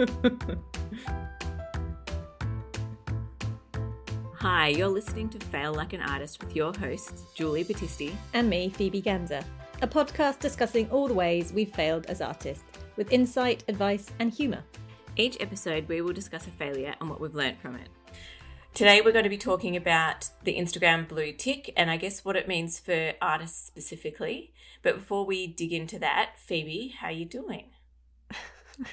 Hi, you're listening to Fail Like an Artist with your hosts, Julie Battisti. and me, Phoebe Gander, a podcast discussing all the ways we've failed as artists, with insight, advice, and humour. Each episode, we will discuss a failure and what we've learned from it. Today, we're going to be talking about the Instagram blue tick and I guess what it means for artists specifically. But before we dig into that, Phoebe, how are you doing?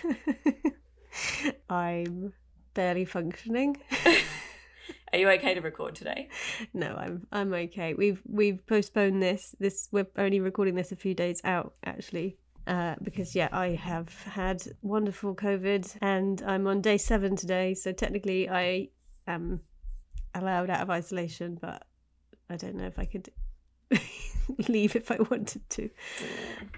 I'm barely functioning. Are you okay to record today? no, I'm I'm okay. We've we've postponed this. This we're only recording this a few days out actually. Uh, because yeah, I have had wonderful COVID and I'm on day seven today, so technically I am allowed out of isolation, but I don't know if I could leave if I wanted to.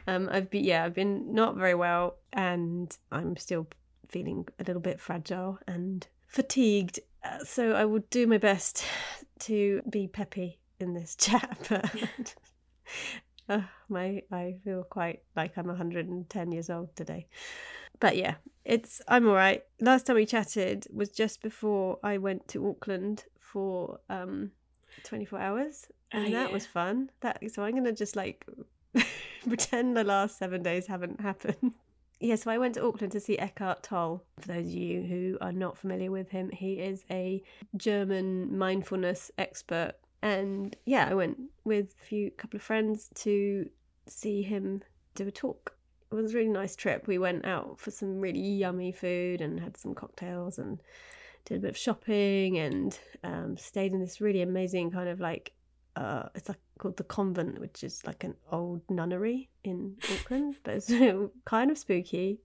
Um, I've been yeah, I've been not very well, and I'm still feeling a little bit fragile and fatigued. Uh, so I will do my best to be peppy in this chat, but uh, my I feel quite like I'm 110 years old today. But yeah, it's I'm all right. Last time we chatted was just before I went to Auckland for um 24 hours, and Oh, that yeah. was fun. That so I'm gonna just like pretend the last seven days haven't happened. Yeah, so I went to Auckland to see Eckhart Tolle. For those of you who are not familiar with him, he is a German mindfulness expert. And yeah, I went with a few couple of friends to see him do a talk. It was a really nice trip. We went out for some really yummy food and had some cocktails and did a bit of shopping and um, stayed in this really amazing kind of like uh, it's like called the convent, which is like an old nunnery in Auckland, but it's kind of spooky.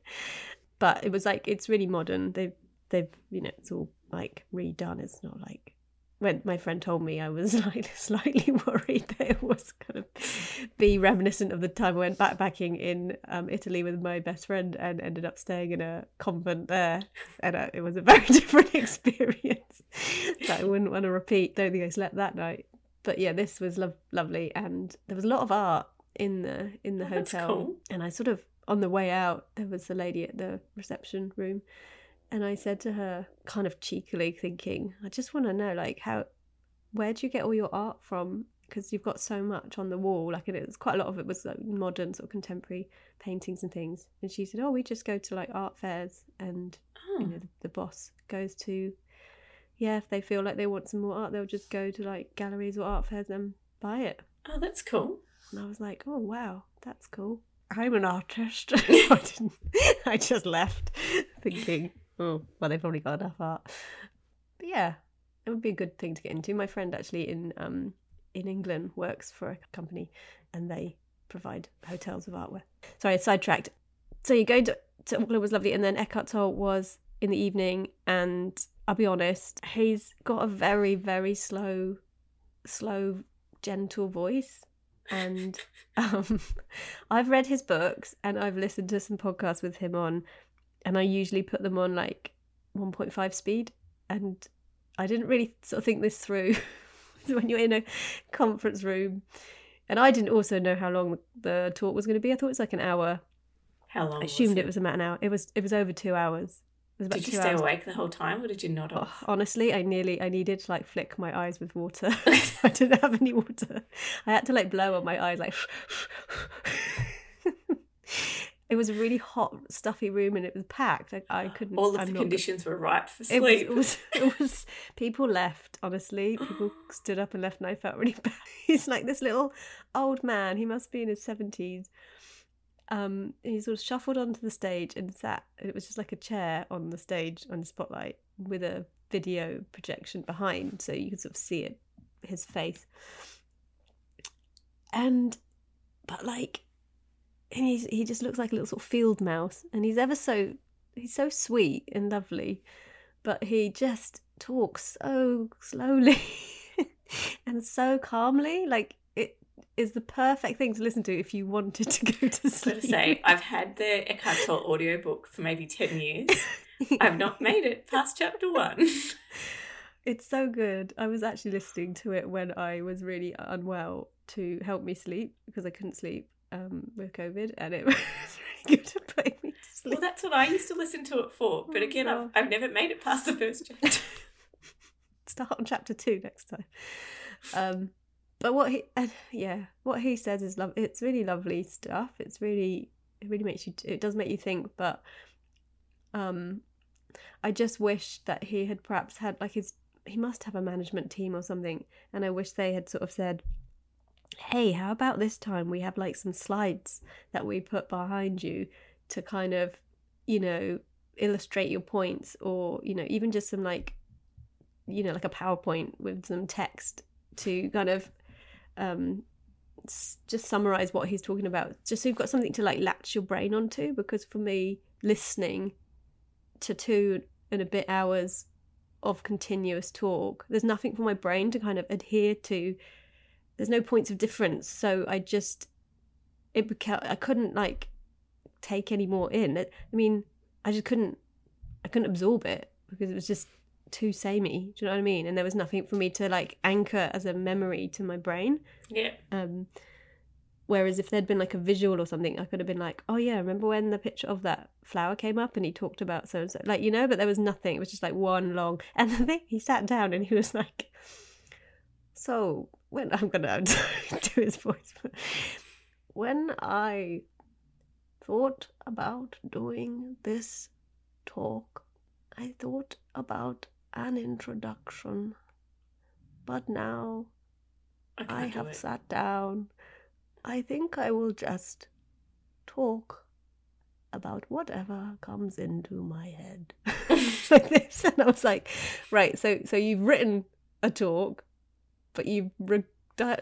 but it was like it's really modern. They've they've you know it's all like redone. It's not like when my friend told me, I was like slightly worried that it was going to be reminiscent of the time I went backpacking in um, Italy with my best friend and ended up staying in a convent there, and uh, it was a very different experience that I wouldn't want to repeat. Don't think I slept that night, but yeah, this was lo- lovely, and there was a lot of art in the in the Oh, hotel, cool. and I sort of on the way out there was the lady at the reception room and I said to her, kind of cheekily, thinking, I just want to know, like, how, where do you get all your art from? Because you've got so much on the wall. Like, it was quite a lot of it was like modern, sort of contemporary paintings and things. And she said, Oh, we just go to like art fairs, and Oh, you know, ah. the, the boss goes to, yeah, if they feel like they want some more art, they'll just go to like galleries or art fairs and buy it. oh, that's cool. And I was like, oh wow, that's cool. I'm an artist. I didn't. I just left, thinking, oh, well, they've probably got enough art. But yeah, it would be a good thing to get into. My friend actually in um in England works for a company, and they provide hotels with artwork. Sorry, I sidetracked. So you go to, to Auckland was lovely, and then Eckhart Tolle was in the evening, and I'll be honest, he's got a very very slow, slow gentle voice. And um, I've read his books and I've listened to some podcasts with him on, and I usually put them on like 1.5 speed. And I didn't really sort of think this through when you're in a conference room. And I didn't also know how long the talk was going to be. I thought it was like an hour. How long? I assumed was it was about an hour. It was it was over two hours. It Did you stay hours. awake the whole time, or did you nod Oh, off? honestly, I nearly I needed to like flick my eyes with water. I didn't have any water. I had to like blow on my eyes like. It was a really hot, stuffy room, and it was packed. I, I couldn't. All of I'm the conditions were right for It was, sleep. it was. It was. People left. Honestly, people stood up and left, and I felt really bad. He's like this little old man. He must be in his seventies. Um, he sort of shuffled onto the stage and sat. It was just like a chair on the stage on the spotlight with a video projection behind, so you could sort of see it, his face. And, but like, and he's he just looks like a little sort of field mouse, and he's ever so he's so sweet and lovely, but he just talks so slowly and so calmly, like it is the perfect thing to listen to if you wanted to go to sleep. say, I've had the Eckhart Tolle audiobook for maybe 10 years. I've not made it past chapter one. It's so good. I was actually listening to it when I was really unwell to help me sleep because I couldn't sleep um, with COVID, and it was really good to put me to sleep. Well, that's what I used to listen to it for. But Oh, again, I've, I've never made it past the first chapter. Start on chapter two next time. Um, but what he, and yeah, what he says is love. It's really lovely stuff. It's really, it really makes you. It does make you think, but um, I just wish that he had perhaps had like his. He must have a management team or something, and I wish they had sort of said, "Hey, how about this time we have like some slides that we put behind you to kind of, you know, illustrate your points, or you know, even just some like, you know, like a PowerPoint with some text to kind of." um just summarize what he's talking about just so you've got something to like latch your brain onto because for me listening to two and a bit hours of continuous talk there's nothing for my brain to kind of adhere to there's no points of difference so i just it became i couldn't like take any more in It- i mean i just couldn't i couldn't absorb it because it was just too samey do you know what i mean and there was nothing for me to like anchor as a memory to my brain yeah. um, whereas if there'd been like a visual or something, I could have been like, oh yeah, remember when the picture of that flower came up and he talked about so and so, like you know. But there was nothing. It was just like one long. And then he sat down and he was like, so when I'm gonna do his voice, but when I thought about doing this talk, I thought about an introduction, but now I I have sat down. I think I will just talk about whatever comes into my head. like this. And I was like, right, so so you've written a talk, but you've re-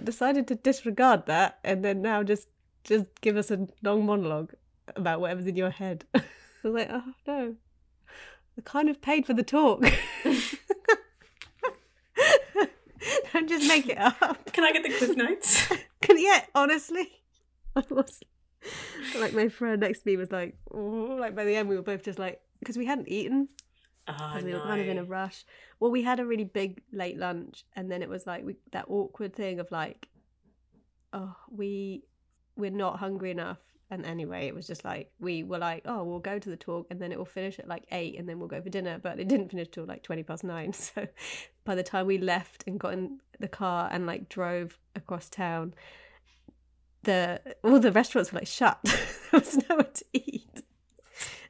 decided to disregard that and then now just just give us a long monologue about whatever's in your head. I was like, oh no. I kind of paid for the talk. Don't just make it up. Can I get the cliff notes? Can yeah, honestly, I was like my friend next to me was like, oh, like by the end we were both just like because we hadn't eaten Oh, because we no. were kind of in a rush. Well, we had a really big late lunch, and then it was like we, that awkward thing of like, oh, we we're not hungry enough. And anyway, it was just like we were like, oh, we'll go to the talk, and then it will finish at like eight, and then we'll go for dinner. But it didn't finish till like twenty past nine. So by the time we left and got in the car and like drove across town, the all the restaurants were like shut. there was nowhere to eat.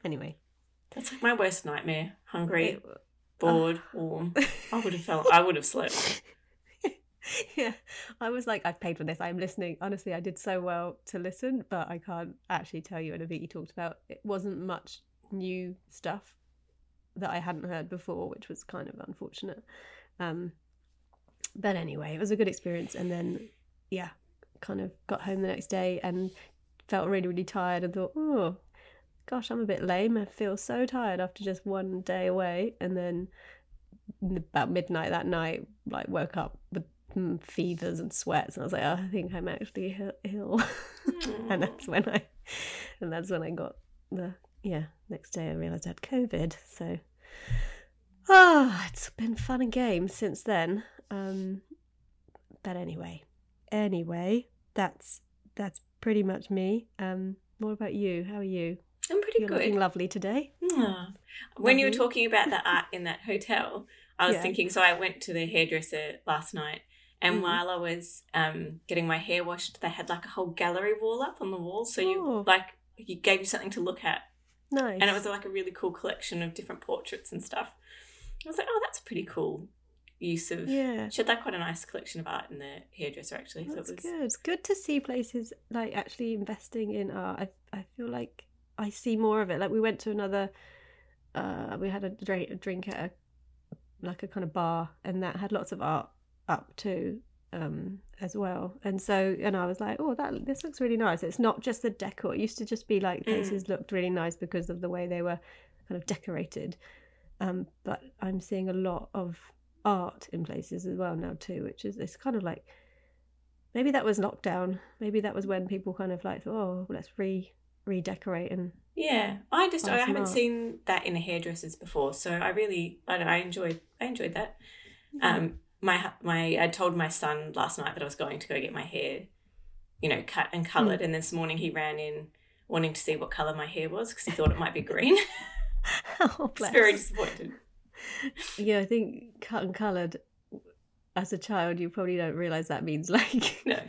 Anyway, That's like my worst nightmare. Hungry, it- bored, warm. I would have felt. I would have slept. yeah, I was like, I've paid for this. I'm listening. Honestly, I did so well to listen, but I can't actually tell you anything you talked about. It wasn't much new stuff that I hadn't heard before, which was kind of unfortunate. Um, but anyway, it was a good experience. And then, yeah, kind of got home the next day and felt really, really tired and thought, oh, gosh, I'm a bit lame. I feel so tired after just one day away. And then about midnight that night, like woke up with mm, fevers and sweats, and I was like, oh, I think I'm actually ill. and that's when I, and that's when I got the yeah. Next day I realised I had COVID. So, ah, it's been fun and games since then. Um, but anyway, anyway, that's that's pretty much me. Um, what about you? How are you? I'm pretty You're good. looking lovely today. When you were talking about the art in that hotel, I was Yeah. thinking. So I went to the hairdresser last night, and Mm. while I was um, getting my hair washed, they had like a whole gallery wall up on the wall. So you Oh. like you gave you something to look at, Nice. and it was like a really cool collection of different portraits and stuff. I was like, oh, that's pretty cool use of. yeah. She had like quite a nice collection of art in the hairdresser actually. That's so it was good. It's good to see places like actually investing in art. I I feel like I see more of it. Like we went to another, uh, we had a drink, a drink at a like a kind of bar, and that had lots of art up too, um, as well. And so, and I was like, oh, that this looks really nice. It's not just the decor. It used to just be like places looked really nice because of the way they were kind of decorated. Um, but I'm seeing a lot of art in places as well now too, which is it's kind of like maybe that was lockdown. Maybe that was when people kind of like oh, let's re redecorate and Yeah, I just I haven't art. seen that in a hairdresser's before, so I really I, don't know, I enjoyed I enjoyed that. Um, my my I told my son last night that I was going to go get my hair, you know, cut and coloured, and this morning he ran in wanting to see what colour my hair was because he thought it might be green. oh, bless. very disappointed. Yeah, I think cut and coloured as a child, you probably don't realise that means like No,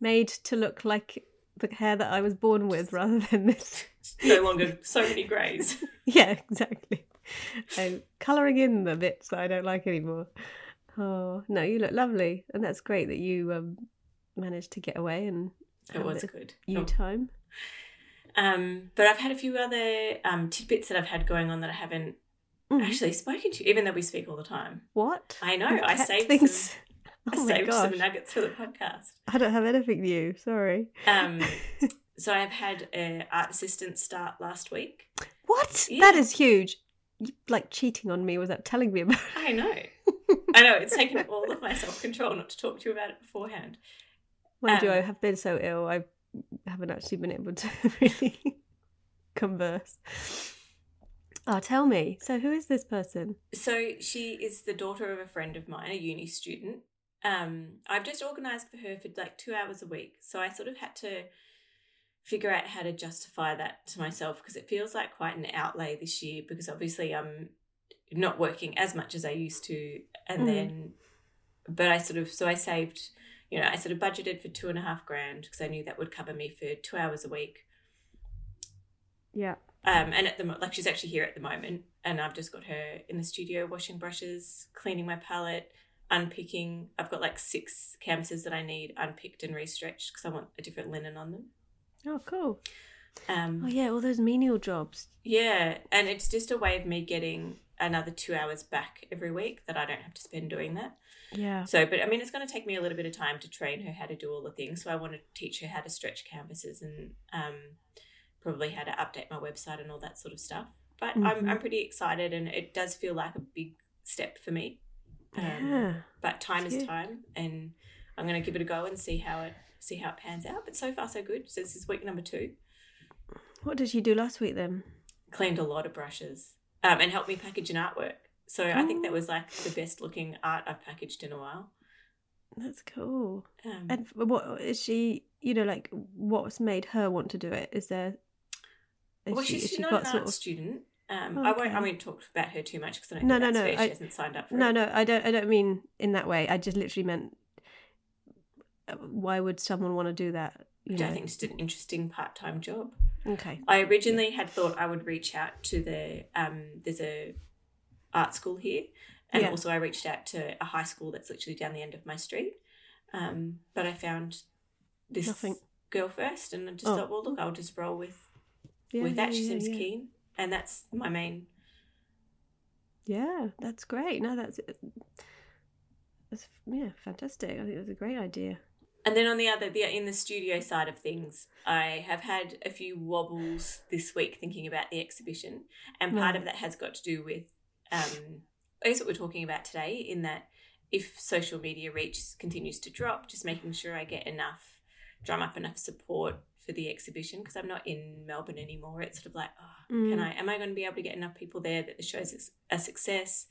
made to look like the hair that I was born with rather than this. no longer so many greys. yeah, exactly. And colouring in the bits that I don't like anymore. Oh, no, you look lovely. And that's great that you um, managed to get away and It have a was good. you Oh. time. Um, but I've had a few other um, tidbits that I've had going on that I haven't Mhm. actually spoken to, even though we speak all the time. What? I know. You've I saved things. some. I Oh my saved some nuggets for the podcast. I don't have anything new. Sorry. Um, so I've had an art assistant start last week. What? Yeah. That is huge. You, like cheating on me without telling me about it. I know. I know. It's taken all of my self control not to talk to you about it beforehand. Mind you, Um, I have been so ill, I haven't actually been able to really converse. Oh, tell me. So, who is this person? So she is the daughter of a friend of mine, a uni student. Um, I've just organised for her for like two hours a week. So I sort of had to figure out how to justify that to myself because it feels like quite an outlay this year because obviously I'm not working as much as I used to. And Mm. then, but I sort of, so I saved, you know, I sort of budgeted for two and a half grand because I knew that would cover me for two hours a week. Yeah. Um, and at the like she's actually here at the moment, and I've just got her in the studio washing brushes, cleaning my palette, unpicking. I've got like six canvases that I need unpicked and restretched because I want a different linen on them. Oh, cool. Um, Oh, yeah, all those menial jobs. yeah, and it's just a way of me getting another two hours back every week that I don't have to spend doing that. Yeah. So, but I mean, it's going to take me a little bit of time to train her how to do all the things. So, I want to teach her how to stretch canvases and um, probably how to update my website and all that sort of stuff. But I'm, Mhm. I'm pretty excited, and it does feel like a big step for me. Um, Yeah. But time is Cute. time, and I'm going to give it a go and see how it see how it pans out. But so far, so good. So this is week number two. What did you do last week then? Cleaned a lot of brushes um, and helped me package an artwork. So I think that was like the best looking art I've packaged in a while. That's cool. Um, And what is she, you know, like what's made her want to do it? Is there. Is well, she, she's has she not an sort art of. student. Um, Oh, I won't. I won't talk about her too much because I don't No, think no, that's no, fair. I- She hasn't signed up for No, it. no, I don't. I don't mean in that way. I just literally meant, uh, why would someone want to do that? You Which I think just an interesting part-time job. Okay. I originally had thought I would reach out to the um, there's a art school here, and Yeah. also I reached out to a high school that's literally down the end of my street. Um, but I found this Nothing. girl first, and I just Oh. thought, well, look, I'll just roll with Yeah, with that. yeah, she seems keen, and that's my main. Yeah, that's great. No, that's that's yeah, fantastic. I think that's a great idea. And then on the other, the in the studio side of things, I have had a few wobbles this week thinking about the exhibition, and part Right. of that has got to do with, um, I guess what we're talking about today. In that, if social media reach continues to drop, just making sure I get enough, drum up enough support for the exhibition because I'm not in Melbourne anymore. It's sort of like, oh, Mm. can I? Am I going to be able to get enough people there that the show's a success?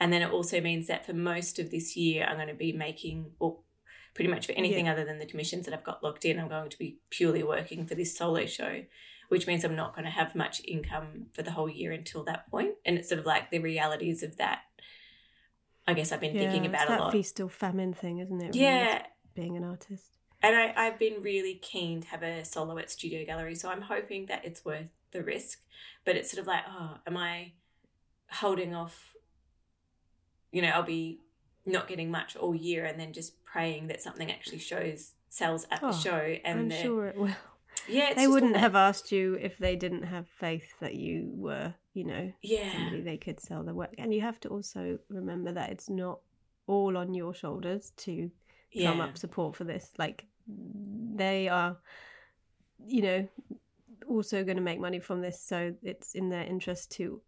And then it also means that for most of this year, I'm going to be making, or pretty much for anything other than the commissions that I've got locked in, I'm going to be purely working for this solo show, which means I'm not going to have much income for the whole year until that point. And it's sort of like the realities of that. I guess I've been thinking about it's a that lot. feast or famine thing, isn't it? Yeah, being an artist. And I, I've been really keen to have a solo at Studio Gallery, so I'm hoping that it's worth the risk. But it's sort of like, oh, am I holding off? You know, I'll be not getting much all year, and then just praying that something actually shows sells at Oh, the show. And I'm the- sure it will. yeah, it's they wouldn't have asked you if they didn't have faith that you were, you know, Yeah, somebody they could sell their work. And you have to also remember that it's not all on your shoulders to yeah, drum up support for this. Like they are, you know, also going to make money from this, so it's in their interest to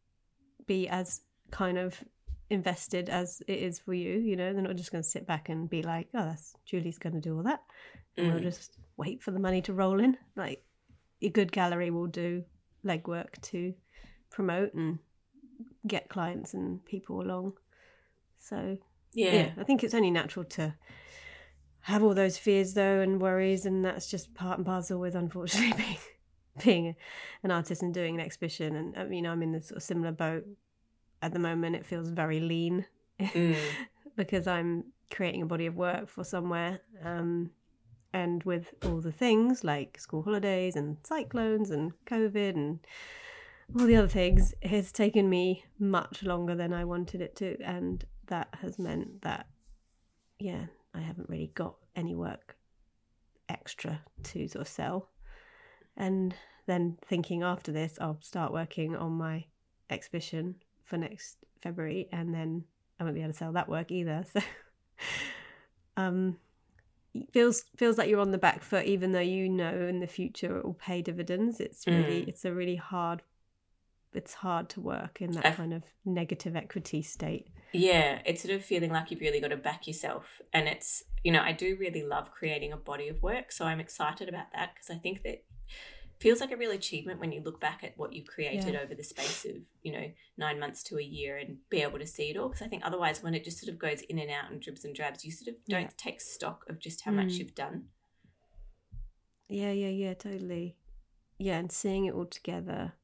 be as kind of invested as it is for you. You know, they're not just going to sit back and be like, "Oh, that's Julie's going to do all that," and we'll Mm. just wait for the money to roll in. Like a good gallery will do legwork to promote and get clients and people along. So yeah, yeah, I think it's only natural to have all those fears though and worries, and that's just part and parcel with unfortunately being being an artist and doing an exhibition. And I mean, I'm in this sort of similar boat at the moment. It feels very lean Mm. because I'm creating a body of work for somewhere. Um, and with all the things like school holidays and cyclones and COVID and all the other things, it has taken me much longer than I wanted it to. And that has meant that, yeah, I haven't really got any work extra to sort of sell. And then thinking after this, I'll start working on my exhibition for next February, and then I won't be able to sell that work either. So, um, feels feels like you're on the back foot, even though you know in the future it will pay dividends. It's really Mm. it's a really hard. It's hard to work in that kind of negative equity state. Yeah, it's sort of feeling like you've really got to back yourself. And it's, you know, I do really love creating a body of work. So I'm excited about that because I think that feels like a real achievement when you look back at what you've created Yeah. over the space of, you know, nine months to a year and be able to see it all. Because I think otherwise, when it just sort of goes in and out and dribs and drabs, you sort of don't Yeah. take stock of just how much Mm. you've done. Yeah, yeah, yeah, totally. Yeah, and seeing it all together.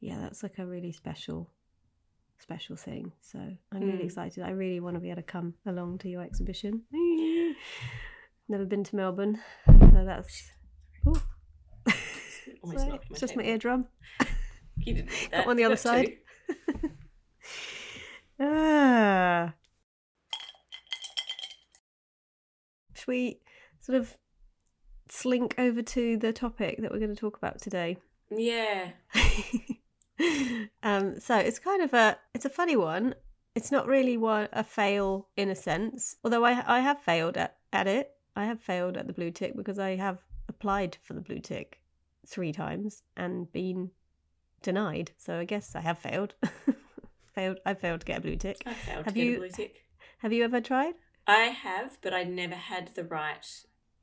Yeah, that's like a really special, special thing. So I'm really Mm. excited. I really want to be able to come along to your exhibition. Never been to Melbourne, so that's. Almost Sorry, my it's just my eardrum. You Got that. on the other side. ah. Should we sort of slink over to the topic that we're going to talk about today? Yeah. um, so it's kind of a it's a funny one. It's not really one a fail in a sense, although I I have failed at, at it. I have failed at the blue tick because I have applied for the blue tick three times and been denied. So I guess I have failed. failed. I failed to get a blue tick. I failed Have to get you- a blue tick. Have you ever tried? I have, but I never had the right.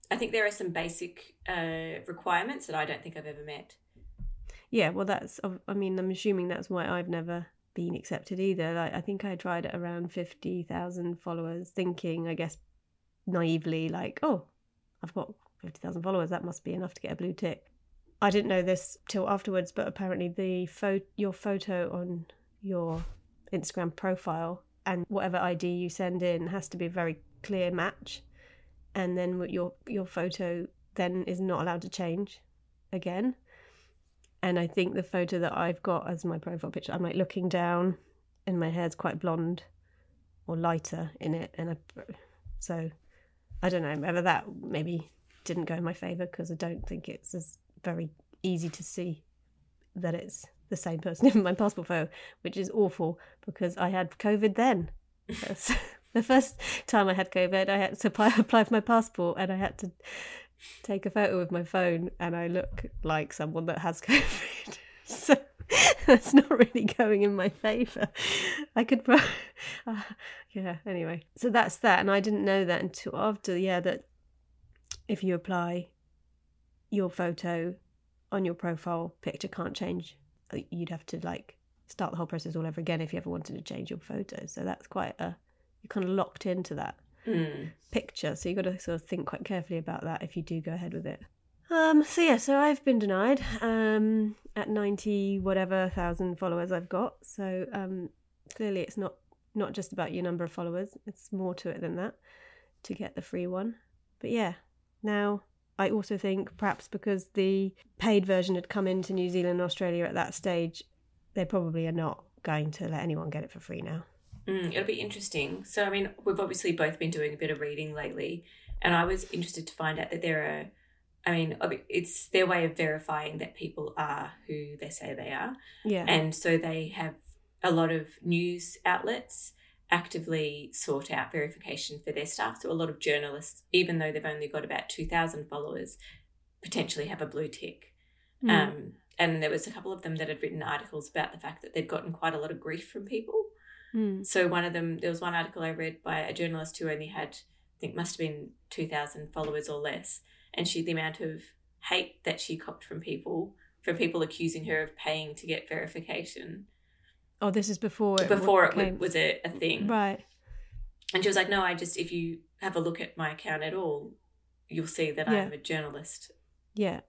I think there are some basic uh, requirements that I don't think I've ever met. Yeah, well, that's. I mean, I'm assuming that's why I've never been accepted either. Like, I think I tried at around fifty thousand followers, thinking, I guess, naively, like, oh, I've got fifty thousand followers. That must be enough to get a blue tick. I didn't know this till afterwards, but apparently the photo, your photo on your Instagram profile and whatever ID you send in has to be a very clear match, and then your your photo then is not allowed to change again and I think the photo that I've got as my profile picture, I'm like looking down, and my hair's quite blonde or lighter in it, and I, so I don't know whether that maybe didn't go in my favour because I don't think it's as very easy to see that it's the same person in my passport photo, which is awful because I had COVID then. The first time I had COVID, I had to apply, apply for my passport, and I had to take a photo with my phone and I look like someone that has COVID. So that's not really going in my favour. I could, uh, yeah. Anyway, so that's that, and I didn't know that until after. Yeah, that if you apply, your photo on your profile picture can't change. Uh, you'd have to like start the whole process all over again if you ever wanted to change your photo. So that's quite a you're kind of locked into that Mm. picture. So you've got to sort of think quite carefully about that if you do go ahead with it. Um, so yeah, so I've been denied um, at ninety whatever thousand followers I've got. So um, clearly, it's not not just about your number of followers. It's more to it than that to get the free one. But yeah, now I also think perhaps because the paid version had come into New Zealand and Australia at that stage, they probably are not going to let anyone get it for free now. Mm, it'll be interesting. So, I mean, we've obviously both been doing a bit of reading lately, and I was interested to find out that there are, I mean, it's their way of verifying that people are who they say they are. Yeah. And so they have a lot of news outlets actively sort out verification for their staff. So, a lot of journalists, even though they've only got about 2,000 followers, potentially have a blue tick. Mm. Um, and there was a couple of them that had written articles about the fact that they'd gotten quite a lot of grief from people. Mm. So one of them, there was one article I read by a journalist who only had, I think, must have been two thousand followers or less, and she the amount of hate that she copped from people, from people accusing her of paying to get verification Oh, this is before it before it was a, a thing. right. And she was like, "No, I just if you have a look at my account at all, you'll see that Yeah. I'm a journalist." Yeah,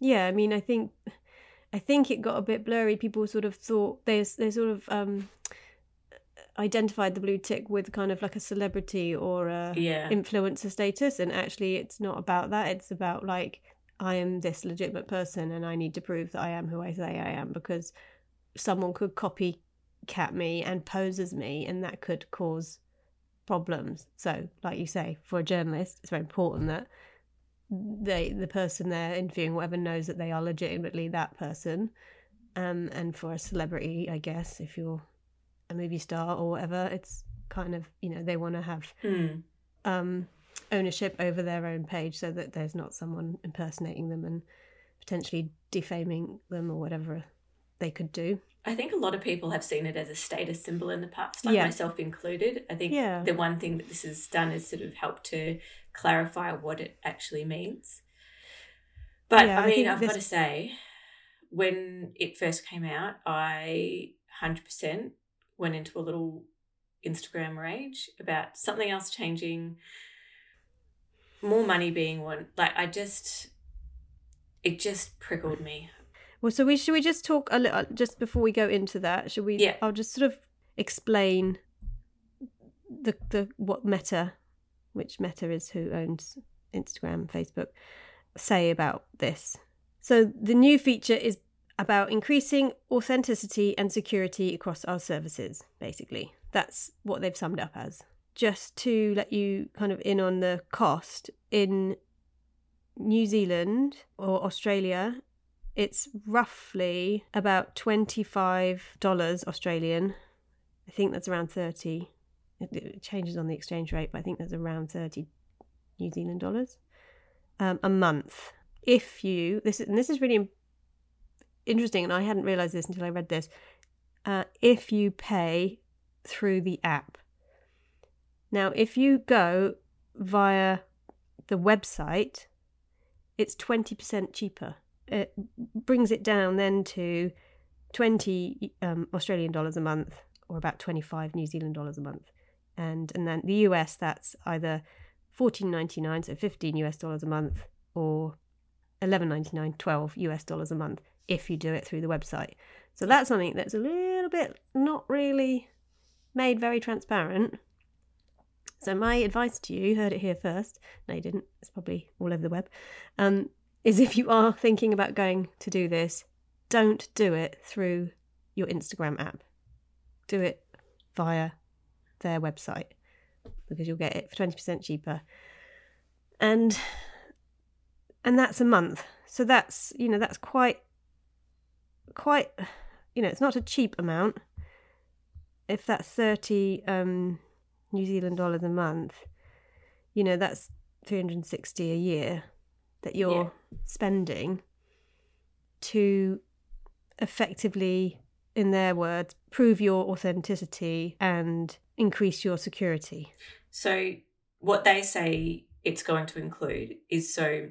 yeah. I mean, I think, I think it got a bit blurry. People sort of thought they they sort of um identified the blue tick with kind of like a celebrity or a Yeah. influencer status, and actually, it's not about that. It's about like I am this legitimate person, and I need to prove that I am who I say I am because someone could copycat me and pose as me, and that could cause problems. So, like you say, for a journalist, it's very important that they the person they're interviewing whatever knows that they are legitimately that person um and for a celebrity i guess if you're a movie star or whatever it's kind of you know they want to have Mm. um ownership over their own page so that there's not someone impersonating them and potentially defaming them or whatever they could do I think a lot of people have seen it as a status symbol in the past, like Yeah. myself included. I think Yeah. the one thing that this has done is sort of help to clarify what it actually means. But Yeah, I I mean, think I've this- got to say, when it first came out, I 100% went into a little Instagram rage about something else changing, more money being one. Like, I just, it just prickled me. Well, so we should we just talk a little uh, just before we go into that. Should we? Yeah. I'll just sort of explain the the what Meta, which Meta is who owns Instagram, Facebook, say about this. So the new feature is about increasing authenticity and security across our services. Basically, that's what they've summed up as. Just to let you kind of in on the cost in New Zealand or Australia it's roughly about $25 Australian. I think that's around 30. It, changes on the exchange rate, but I think that's around 30 New Zealand dollars um, a month. If you, this and this is really interesting, and I hadn't realized this until I read this. Uh, if you pay through the app. Now, if you go via the website, it's 20% cheaper it brings it down then to 20 um, Australian dollars a month or about 25 New Zealand dollars a month. And and then the US that's either 14.99 so 15 US dollars a month or 11.99 12 US dollars a month if you do it through the website. So that's something that's a little bit not really made very transparent. So my advice to you, you heard it here first. No, you didn't. It's probably all over the web. Um, is if you are thinking about going to do this, don't do it through your Instagram app. Do it via their website because you'll get it for 20% cheaper. And and that's a month. So that's, you know, that's quite quite you know, it's not a cheap amount. If that's 30 um New Zealand dollars a month, you know, that's 360 a year that you're spending to effectively, in their words, prove your authenticity and increase your security. So, what they say it's going to include is so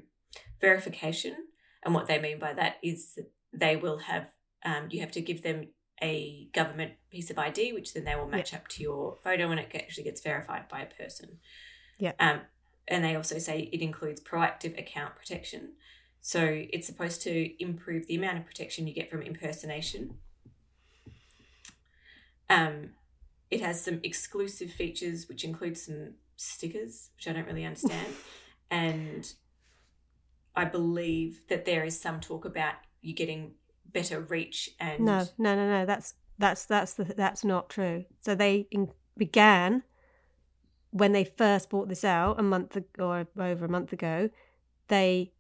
verification. And what they mean by that is they will have, um, you have to give them a government piece of ID, which then they will match up to your photo and it actually gets verified by a person. Yeah. Um, and they also say it includes proactive account protection. So it's supposed to improve the amount of protection you get from impersonation. Um, it has some exclusive features, which include some stickers, which I don't really understand. and I believe that there is some talk about you getting better reach and No, no, no, no. That's that's that's the that's not true. So they in, began when they first brought this out a month ag- or over a month ago. They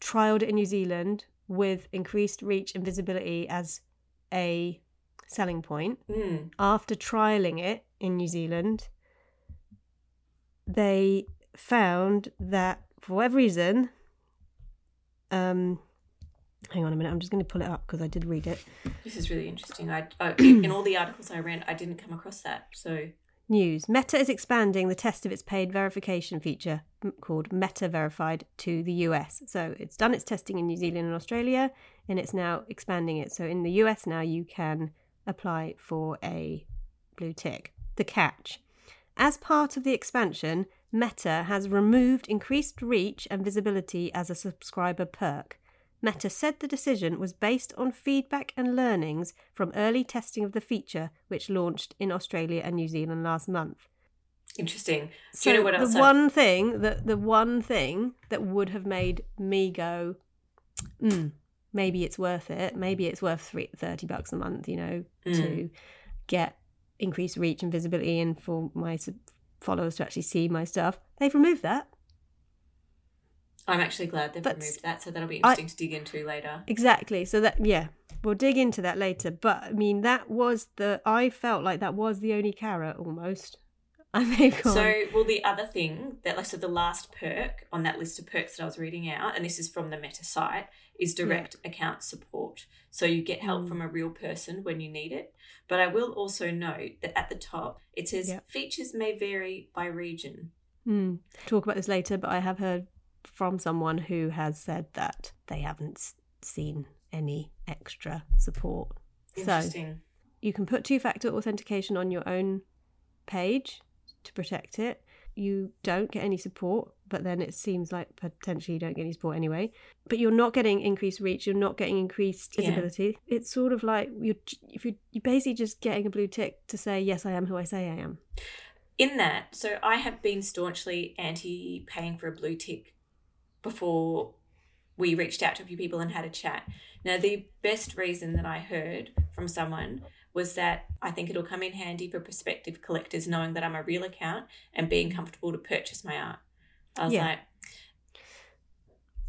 trialed it in New Zealand with increased reach and visibility as a selling point. Mm, After trialing it in New Zealand, they found that for whatever reason, um, hang on a minute, I'm just going to pull it up because I did read it. this is really interesting. I, I in all the articles I read, I didn't come across that. So News Meta is expanding the test of its paid verification feature called Meta Verified to the US. So it's done its testing in New Zealand and Australia, and it's now expanding it. So in the US now, you can apply for a blue tick. The catch as part of the expansion, Meta has removed increased reach and visibility as a subscriber perk. Meta said the decision was based on feedback and learnings from early testing of the feature, which launched in Australia and New Zealand last month. interesting. So you know the I've- one thing that the one thing that would have made me go, mm, maybe it's worth it. Maybe it's worth three, 30 bucks a month. You know, Mm. to get increased reach and visibility, and for my followers to actually see my stuff. They've removed that. I'm actually glad they've But removed that, so that'll be I- interesting to dig into later. Exactly. So that yeah, we'll dig into that later. But I mean, that was the I felt like that was the only carrot almost. And gone. So, well, the other thing that, like, so the last perk on that list of perks that I was reading out, and this is from the Meta site, is direct account support. So you get help Mm. from a real person when you need it. But I will also note that at the top it says Yep. features may vary by region. Hmm. Talk about this later, but I have heard from someone who has said that they haven't seen any extra support. So you can put two factor authentication on your own page to protect it. You don't get any support, but then it seems like potentially you don't get any support anyway. But you're not getting increased reach. You're not getting increased Yeah. visibility. It's sort of like you're if you you're basically just getting a blue tick to say yes, I am who I say I am. In that, so I have been staunchly anti paying for a blue tick before we reached out to a few people and had a chat. Now, the best reason that I heard from someone was that I think it'll come in handy for prospective collectors knowing that I'm a real account and being comfortable to purchase my art. I was Yeah. like,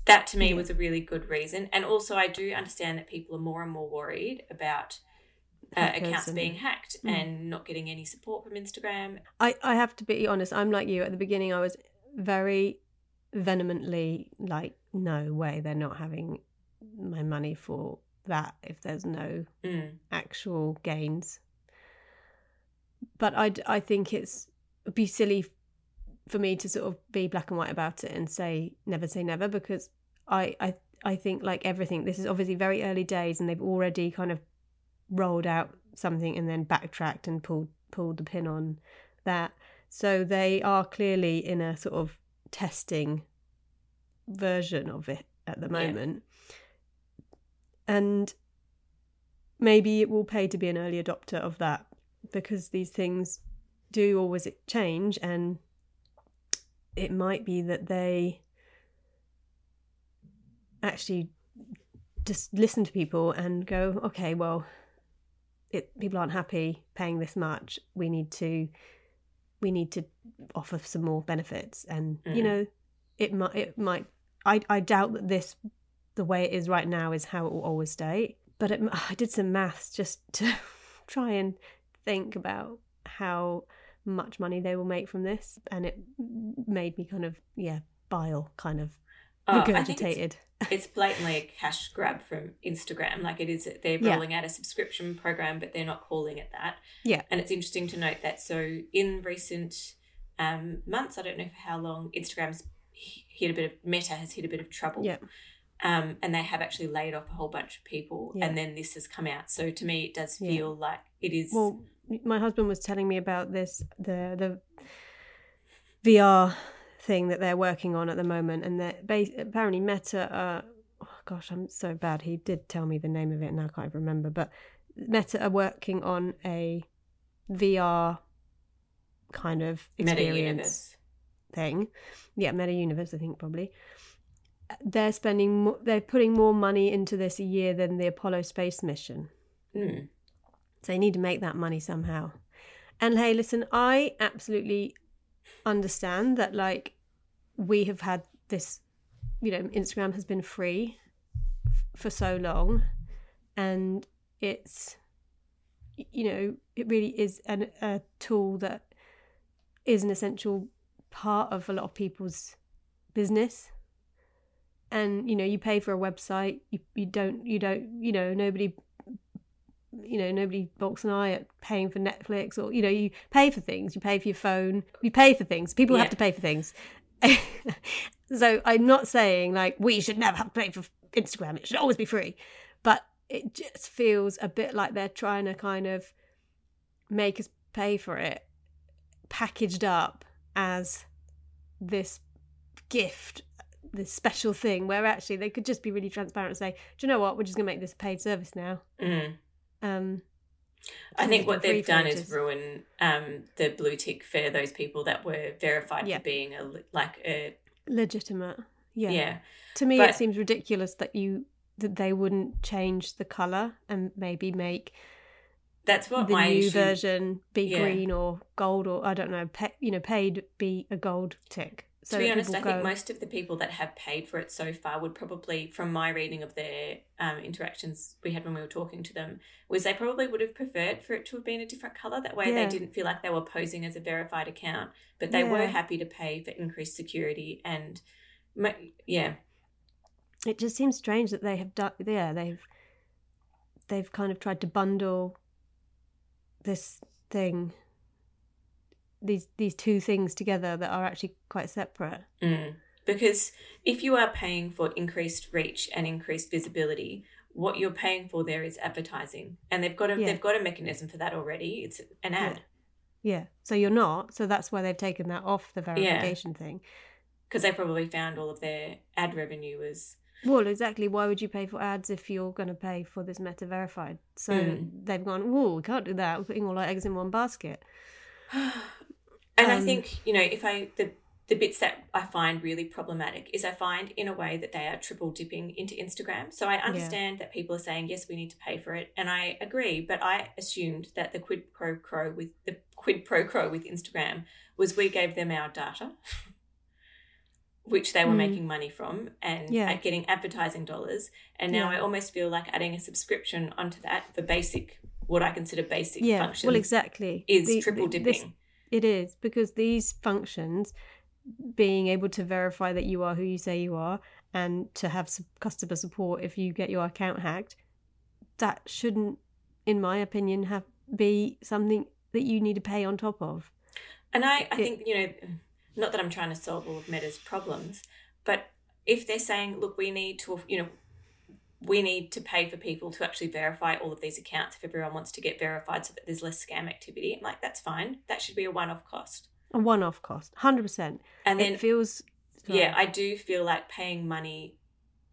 that to me Yeah. was a really good reason. And also, I do understand that people are more and more worried about uh, accounts being hacked Mm. and not getting any support from Instagram. I, I have to be honest, I'm like you. At the beginning, I was very vehemently like, no way, they're not having my money for that if there's no Mm. actual gains. But I, I think it's it'd be silly for me to sort of be black and white about it and say never say never because I, I, I think like everything, this is obviously very early days and they've already kind of rolled out something and then backtracked and pulled pulled the pin on that. So they are clearly in a sort of testing version of it at the Yeah. moment. And maybe it will pay to be an early adopter of that because these things do always change and it might be that they actually just listen to people and go okay well it people aren't happy paying this much we need to we need to offer some more benefits. And you Mm. know it might it might I, I doubt that this the way it is right now is how it will always stay. But it, i did some maths just to try and think about how much money they will make from this. And it made me kind of yeah bile kind of I it's- it's blatantly a cash grab from Instagram. Like it is, they're Yeah. rolling out a subscription program, but they're not calling it that. Yeah. And it's interesting to note that so in recent um, months, I don't know for how long, Instagram's hit a bit of Meta has hit a bit of trouble. Yeah. Um, and they have actually laid off a whole bunch of people, Yeah. and then this has come out. So to me, it does Yeah. feel like it is. Well, my husband was telling me about this the the VR thing that they're working on at the moment, and that ba- apparently Meta. Uh, oh gosh, I'm so bad. He did tell me the name of it, and I can't even remember. But Meta are working on a VR kind of experience thing. Yeah, Meta Universe, I think probably. They're spending, mo- they're putting more money into this a year than the Apollo space mission. Mm. So they need to make that money somehow. And hey, listen, I absolutely understand that, like, we have had this, you know, Instagram has been free f- for so long, and it's, you know, it really is an, a tool that is an essential part of a lot of people's business. And you know, you pay for a website. You you don't you don't you know nobody you know nobody balks an eye at paying for netflix or you know you pay for things you pay for your phone you pay for things people Yeah. have to pay for things so i'm not saying like we should never have to pay for instagram it should always be free but it just feels a bit like they're trying to kind of make us pay for it packaged up as this gift this special thing where actually they could just be really transparent and say do you know what we're just going to make this a paid service now Mm. um I think what they've done is ruin um, the blue tick for those people that were verified Yeah. for being a like a legitimate yeah. yeah. to me But- it seems ridiculous that you that they wouldn't change the color and maybe make That's what the my new issue. version be Yeah. green or gold or i don't know pay, you know paid be a gold tick so to be honest, I people think go, most of the people that have paid for it so far would probably, from my reading of their um, interactions we had when we were talking to them, was they probably would have preferred for it to have been a different color. That way, Yeah. they didn't feel like they were posing as a verified account, but they were happy to pay for increased security and, yeah, it just seems strange that they have done yeah they've they've kind of tried to bundle this thing these these two things together that are actually quite separate Mm. Because if you are paying for increased reach and increased visibility, what you're paying for there is advertising, and they've got a Yeah. they've got a mechanism for that already. It's an ad yeah so you're not so that's why they've taken that off the verification thing because they probably found all of their ad revenue was Well, exactly. Why would you pay for ads if you're going to pay for this Meta verified? So Mm. they've gone, whoa, we can't do that. We're putting all our eggs in one basket. and I Um, think you know if I the the bits that I find really problematic is I find in a way that they are triple dipping into Instagram. So I understand that people are saying yes, we need to pay for it, and I agree. But I assumed that the quid pro quo with the quid pro quo with Instagram was we gave them our data, which they were Mm. making money from, and Yeah. getting advertising dollars. And now Yeah. I almost feel like adding a subscription onto that for basic, what I consider basic Yeah, functions. well, exactly. Is The- triple dipping. this- it is because these functions, being able to verify that you are who you say you are, and to have customer support if you get your account hacked, that shouldn't, in my opinion, have be something that you need to pay on top of. And I, I It- think, you know, not that I'm trying to solve all of Meta's problems, but if they're saying, look, we need to, you know, we need to pay for people to actually verify all of these accounts if everyone wants to get verified so that there's less scam activity. I'm like, that's fine. That should be a one off cost. A one-off cost, hundred percent. And then, it feels. yeah, I do feel like paying money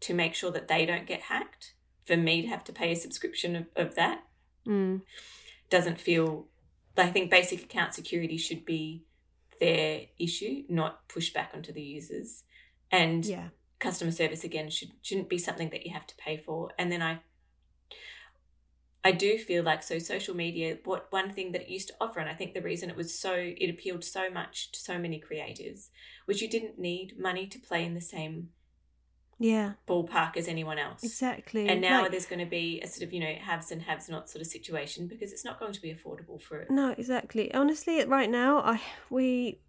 to make sure that they don't get hacked, for me to have to pay a subscription of, of that, Mm, doesn't feel I think basic account security should be their issue, not pushed back onto the users. And yeah. Customer service again should shouldn't be something that you have to pay for. And then I I do feel like so social media what one thing that it used to offer and I think the reason it was so it appealed so much to so many creators was you didn't need money to play in the same Yeah, ballpark as anyone else. exactly. And now Like- there's going to be a sort of, you know, haves and haves not sort of situation because it's not going to be affordable for it No, exactly. Honestly, right now, I we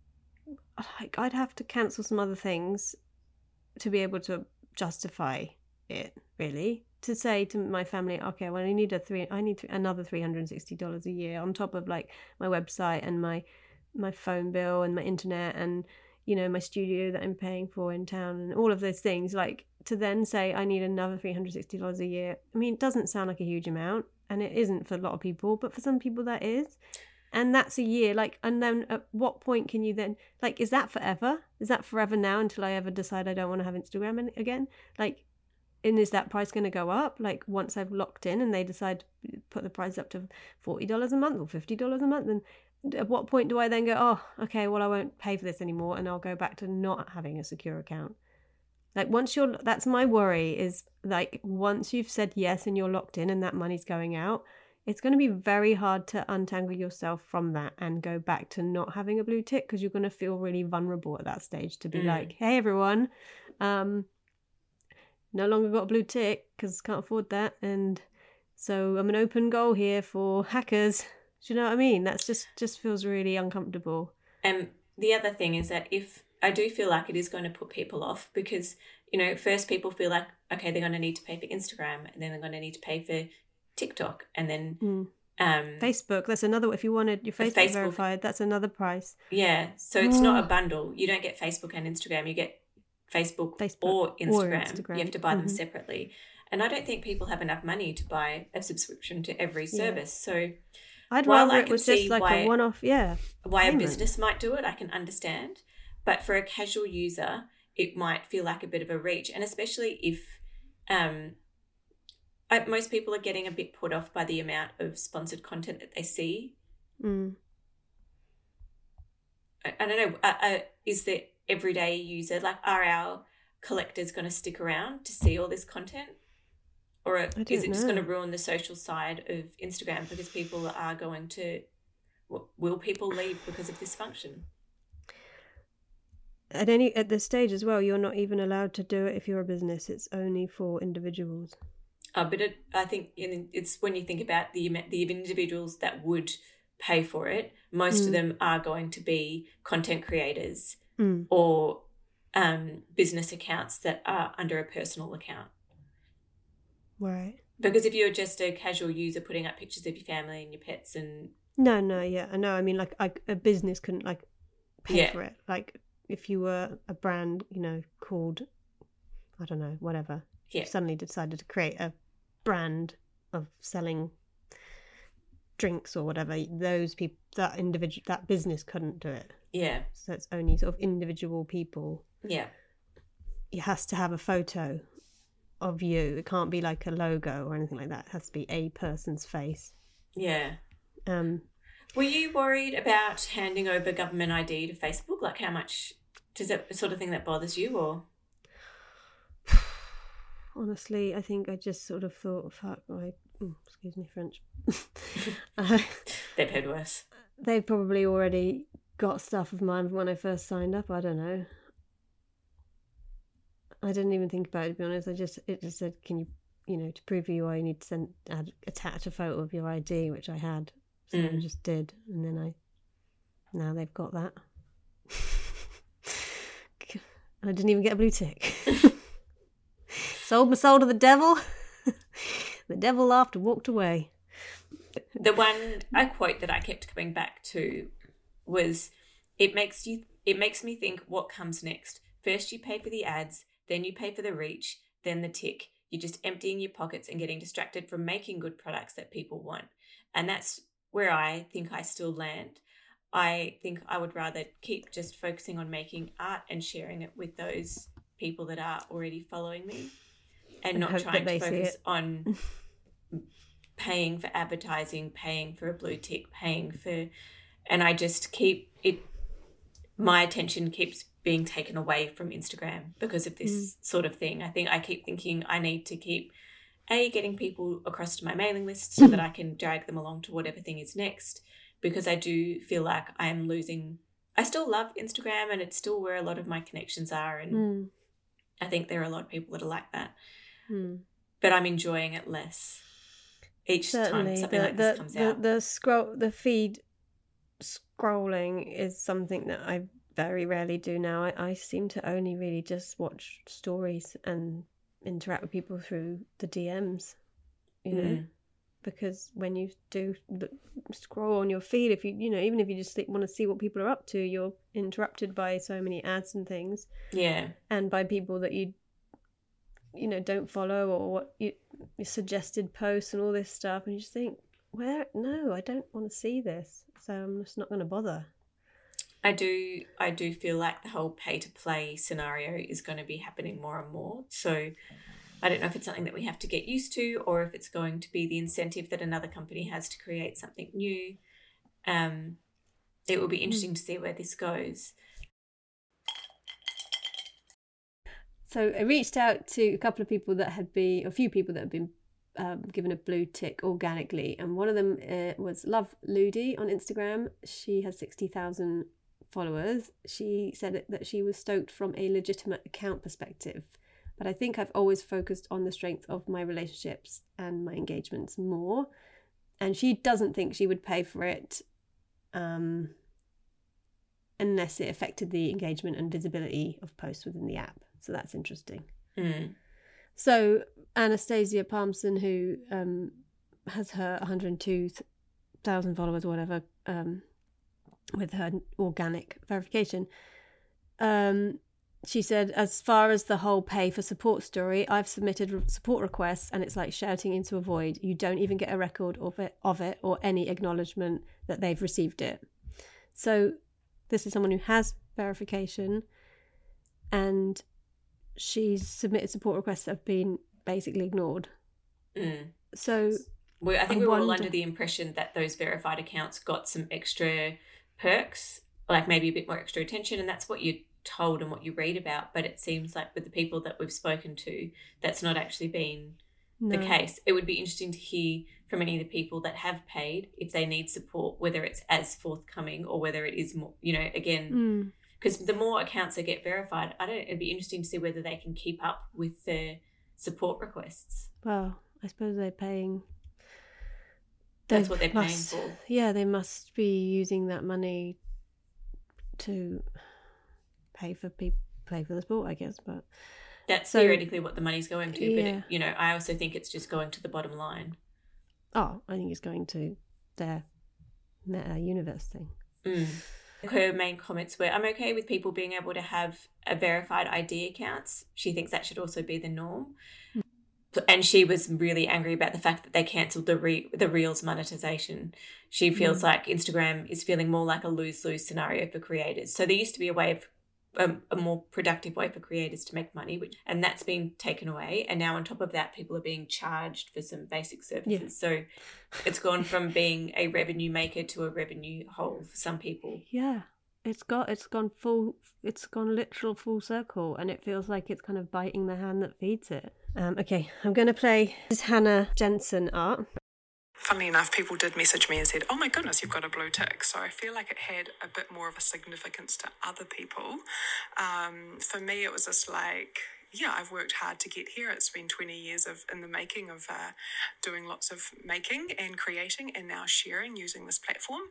like I'd have to cancel some other things to be able to justify it really. To say to my family okay well i need a three i need th- another $360 a year on top of like my website and my my phone bill and my internet and you know my studio that i'm paying for in town and all of those things. Like to then say i need another $360 a year i mean it doesn't sound like a huge amount and it isn't for a lot of people but for some people that is and that's a year like and then at what point can you then like is that forever? Is that forever now until i ever decide i don't want to have instagram again? Like and is that price going to go up? Like once i've locked in and they decide to put the price up to $40 a month or $50 a month and at what point do i then go oh okay well i won't pay for this anymore and i'll go back to not having a secure account? Like once you're that's my worry is like once you've said yes and you're locked in and that money's going out it's going to be very hard to untangle yourself from that and go back to not having a blue tick because you're going to feel really vulnerable at that stage to be mm. like hey everyone um no longer got a blue tick because can't afford that and so i'm an open goal here for hackers. Do you know what i mean? That's just just feels really uncomfortable. And the other thing is that if i do feel like it is going to put people off because you know first people feel like okay they're going to need to pay for instagram and then they're going to need to pay for tiktok and then mm. Um, Facebook. That's another. If you wanted your Facebook, Facebook, verified, that's another price. Yeah, so it's not a bundle. You don't get Facebook and Instagram. You get Facebook, Facebook or, Instagram. or, Instagram. You have to buy mm-hmm. them separately. And I don't think people have enough money to buy a subscription to every service. Yeah. So I'd rather it was just like why, a one off, yeah. Why payment. a business might do it, I can understand. But for a casual user, it might feel like a bit of a reach. And especially if um, I, most people are getting a bit put off by the amount of sponsored content that they see. Mm. I, I, don't know. Uh, uh, is the everyday user, like are our collectors going to stick around to see all this content? Or is it know. just going to ruin the social side of Instagram because people are going to, will people leave because of this function? At any at this stage as well, you're not even allowed to do it if you're a business. It's only for individuals. Uh, but it, I think it's when you think about the the individuals that would pay for it, most mm. of them are going to be content creators mm. or um, business accounts that are under a personal account. Right. Because if you're just a casual user putting up pictures of your family and your pets and no, no, yeah, I know. I mean, like, I, a business couldn't like pay yeah. for it. Like, if you were a brand, you know, called I don't know, whatever, yeah. suddenly decided to create a brand of selling drinks or whatever, those people, that individual, that business couldn't do it. Yeah. So it's only sort of individual people. Yeah. It has to have a photo of you. It can't be like a logo or anything like that. It has to be a person's face. Yeah. Um. Were you worried about handing over government ID to Facebook? Like, how much does that sort of thing that bothers you, or? Honestly, I think I just sort of thought, fuck, I, oh, excuse me, French. uh, They've worse. They've probably already got stuff of mine from when I first signed up. I don't know. I didn't even think about it to be honest. I just it just said, "Can you, you know, to prove who you are, you need to send add, attach a photo of your ID," which I had. So mm. I just did, and then I now they've got that. I didn't even get a blue tick. Sold my soul to the devil. the devil laughed and walked away. The one a quote that I kept coming back to was it makes you it makes me think what comes next. First you pay for the ads, then you pay for the reach, then the tick. You're just emptying your pockets and getting distracted from making good products that people want. And that's where I think I still land. I think I would rather keep just focusing on making art and sharing it with those people that are already following me and, and not trying to focus on paying for advertising, paying for a blue tick, paying for and I just keep it my attention keeps being taken away from Instagram because of this mm. sort of thing. I think I keep thinking I need to keep a getting people across to my mailing list so that I can drag them along to whatever thing is next because I do feel like I am losing I still love Instagram and it's still where a lot of my connections are and mm. I think there are a lot of people that are like that. Mm. But I'm enjoying it less each Certainly. time something the, like the, this comes the, out. The scroll the feed scrolling is something that I very rarely do now. I, I seem to only really just watch stories and interact with people through the DMs, you know. Mm. Because when you do scroll on your feed, if you you know even if you just want to see what people are up to, you're interrupted by so many ads and things, Yeah. and by people that you you know don't follow or what you your suggested posts and all this stuff, and you just think, where no, I don't want to see this, so I'm just not going to bother. I do I do feel like the whole pay to play scenario is going to be happening more and more. So I don't know if it's something that we have to get used to or if it's going to be the incentive that another company has to create something new. Um it will be interesting to see where this goes. So I reached out to a couple of people that had been, a few people that had been um, given a blue tick organically, and one of them uh, was Love Ludie on Instagram. She has sixty thousand followers. She said that she was stoked from a legitimate account perspective, but I think I've always focused on the strength of my relationships and my engagements more. And she doesn't think she would pay for it, um, unless it affected the engagement and visibility of posts within the app. So that's interesting. Mm. So Anastasia Parmson, who um, has her 102,000 followers or whatever, um, with her organic verification, um, she said, as far as the whole pay for support story, I've submitted support requests and it's like shouting into a void. You don't even get a record of it, of it or any acknowledgement that they've received it. So this is someone who has verification and she's submitted support requests that have been basically ignored. Mm. So We, I think I we were all under the impression that those verified accounts got some extra perks, like maybe a bit more extra attention, and that's what you're told and what you read about. But it seems like with the people that we've spoken to, that's not actually been the case. It would be interesting to hear from any of the people that have paid if they need support, whether it's as forthcoming or whether it is more, you know, again, Mm. Because the more accounts that get verified, I don't. It'd be interesting to see whether they can keep up with their support requests. Well, I suppose they're paying. That's what they're paying for. Yeah, they must be using that money to pay for people, pay for the sport, I guess. But That's So- theoretically what the money's going to, but it, you know, I also think it's just going to the bottom line. oh, I think it's going to their meta universe thing. Mm. Her main comments were, "I'm okay with people being able to have a verified ID accounts. She thinks that should also be the norm." And she was really angry about the fact that they cancelled the re- the Reels monetization. She feels mm. like Instagram is feeling more like a lose lose scenario for creators. So there used to be a way of um, a more productive way for creators to make money, which and that's been taken away. And now on top of that, people are being charged for some basic services. So it's gone from being a revenue maker to a revenue hole for some people. Yeah, it's got it's gone full. It's gone literal full circle, and it feels like it's kind of biting the hand that feeds it. Um, okay, I'm going to play this is Hannah Jensen art. Funnily enough, people did message me and said, Oh my goodness, you've got a blue tick. So I feel like it had a bit more of a significance to other people. Um, for me, it was just like, yeah, I've worked hard to get here. It's been 20 years of in the making of uh, doing lots of making and creating and now sharing using this platform.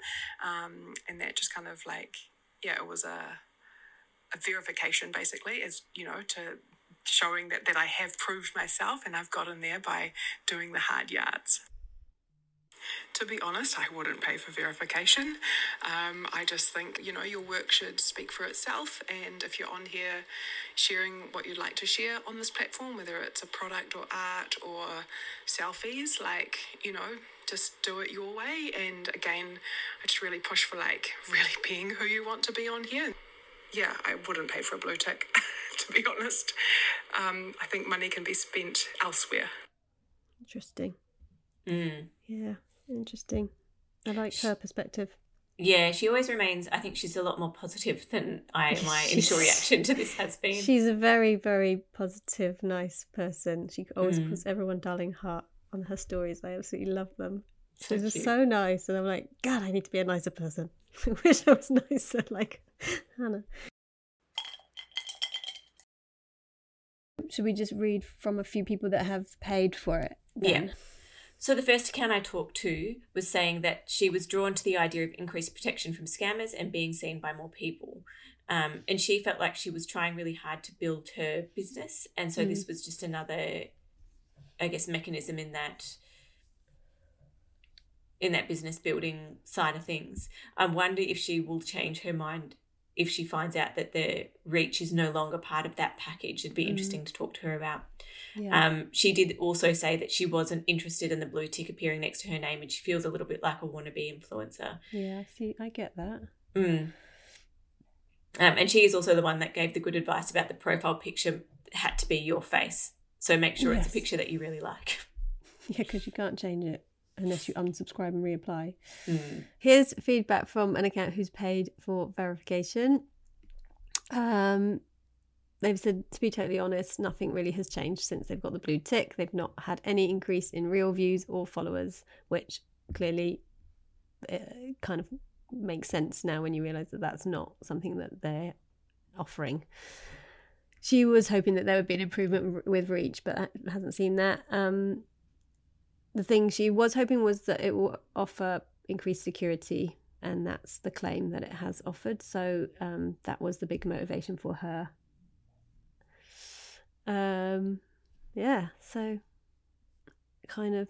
Um, and that just kind of like, yeah, it was a, a verification basically, is, you know, to showing that, that I have proved myself and I've gotten there by doing the hard yards. To be honest, I wouldn't pay for verification. Um, I just think, you know, your work should speak for itself. And if you're on here sharing what you'd like to share on this platform, whether it's a product or art or selfies, like, you know, just do it your way. And again, I just really push for like really being who you want to be on here. Yeah, I wouldn't pay for a blue tick, to be honest. Um, I think money can be spent elsewhere. Interesting. Mm. Yeah, interesting. I like her perspective. Yeah, she always remains. I think she's a lot more positive than I my initial reaction to this has been. She's a very, very positive, nice person. She always Mm. puts everyone darling heart on her stories. I absolutely love them. So She's just so nice, and I'm like, God, I need to be a nicer person. I wish I was nicer, like Hannah. Should we just read from a few people that have paid for it? Yeah. So the first account I talked to was saying that she was drawn to the idea of increased protection from scammers and being seen by more people. Um, and she felt like she was trying really hard to build her business. And so this was just another, I guess, mechanism in that in that business building side of things. I wonder if she will change her mind if she finds out that the reach is no longer part of that package. It'd be interesting to talk to her about. Yeah. Um, she did also say that she wasn't interested in the blue tick appearing next to her name, and she feels a little bit like a wannabe influencer. yeah, I see. I get that. Mm. Um, and she is also the one that gave the good advice about the profile picture had to be your face. So make sure it's a picture that you really like. Yeah, because you can't change it unless you unsubscribe and reapply. Mm. Here's feedback from an account who's paid for verification. Um, they've said, to be totally honest, nothing really has changed since they've got the blue tick. They've not had any increase in real views or followers, which clearly uh, kind of makes sense now when you realize that that's not something that they're offering. She was hoping that there would be an improvement with reach, but hasn't seen that. Um, the thing she was hoping was that it will offer increased security and that's the claim that it has offered so um, that was the big motivation for her um, yeah so kind of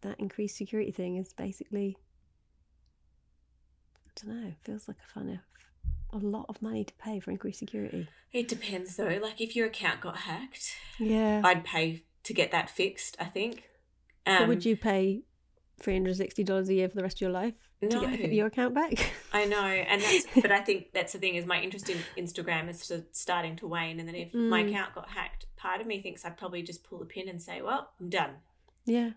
that increased security thing is basically i don't know feels like a of a lot of money to pay for increased security It depends though. Like if your account got hacked, yeah I'd pay to get that fixed, I think. Um, so would you pay $360 a year for the rest of your life to No. get your account back I know, and that's. but I think that's the thing is my interest in Instagram is starting to wane, and then if my Mm. account got hacked, part of me thinks I'd probably just pull the pin and say, "Well, I'm done." yeah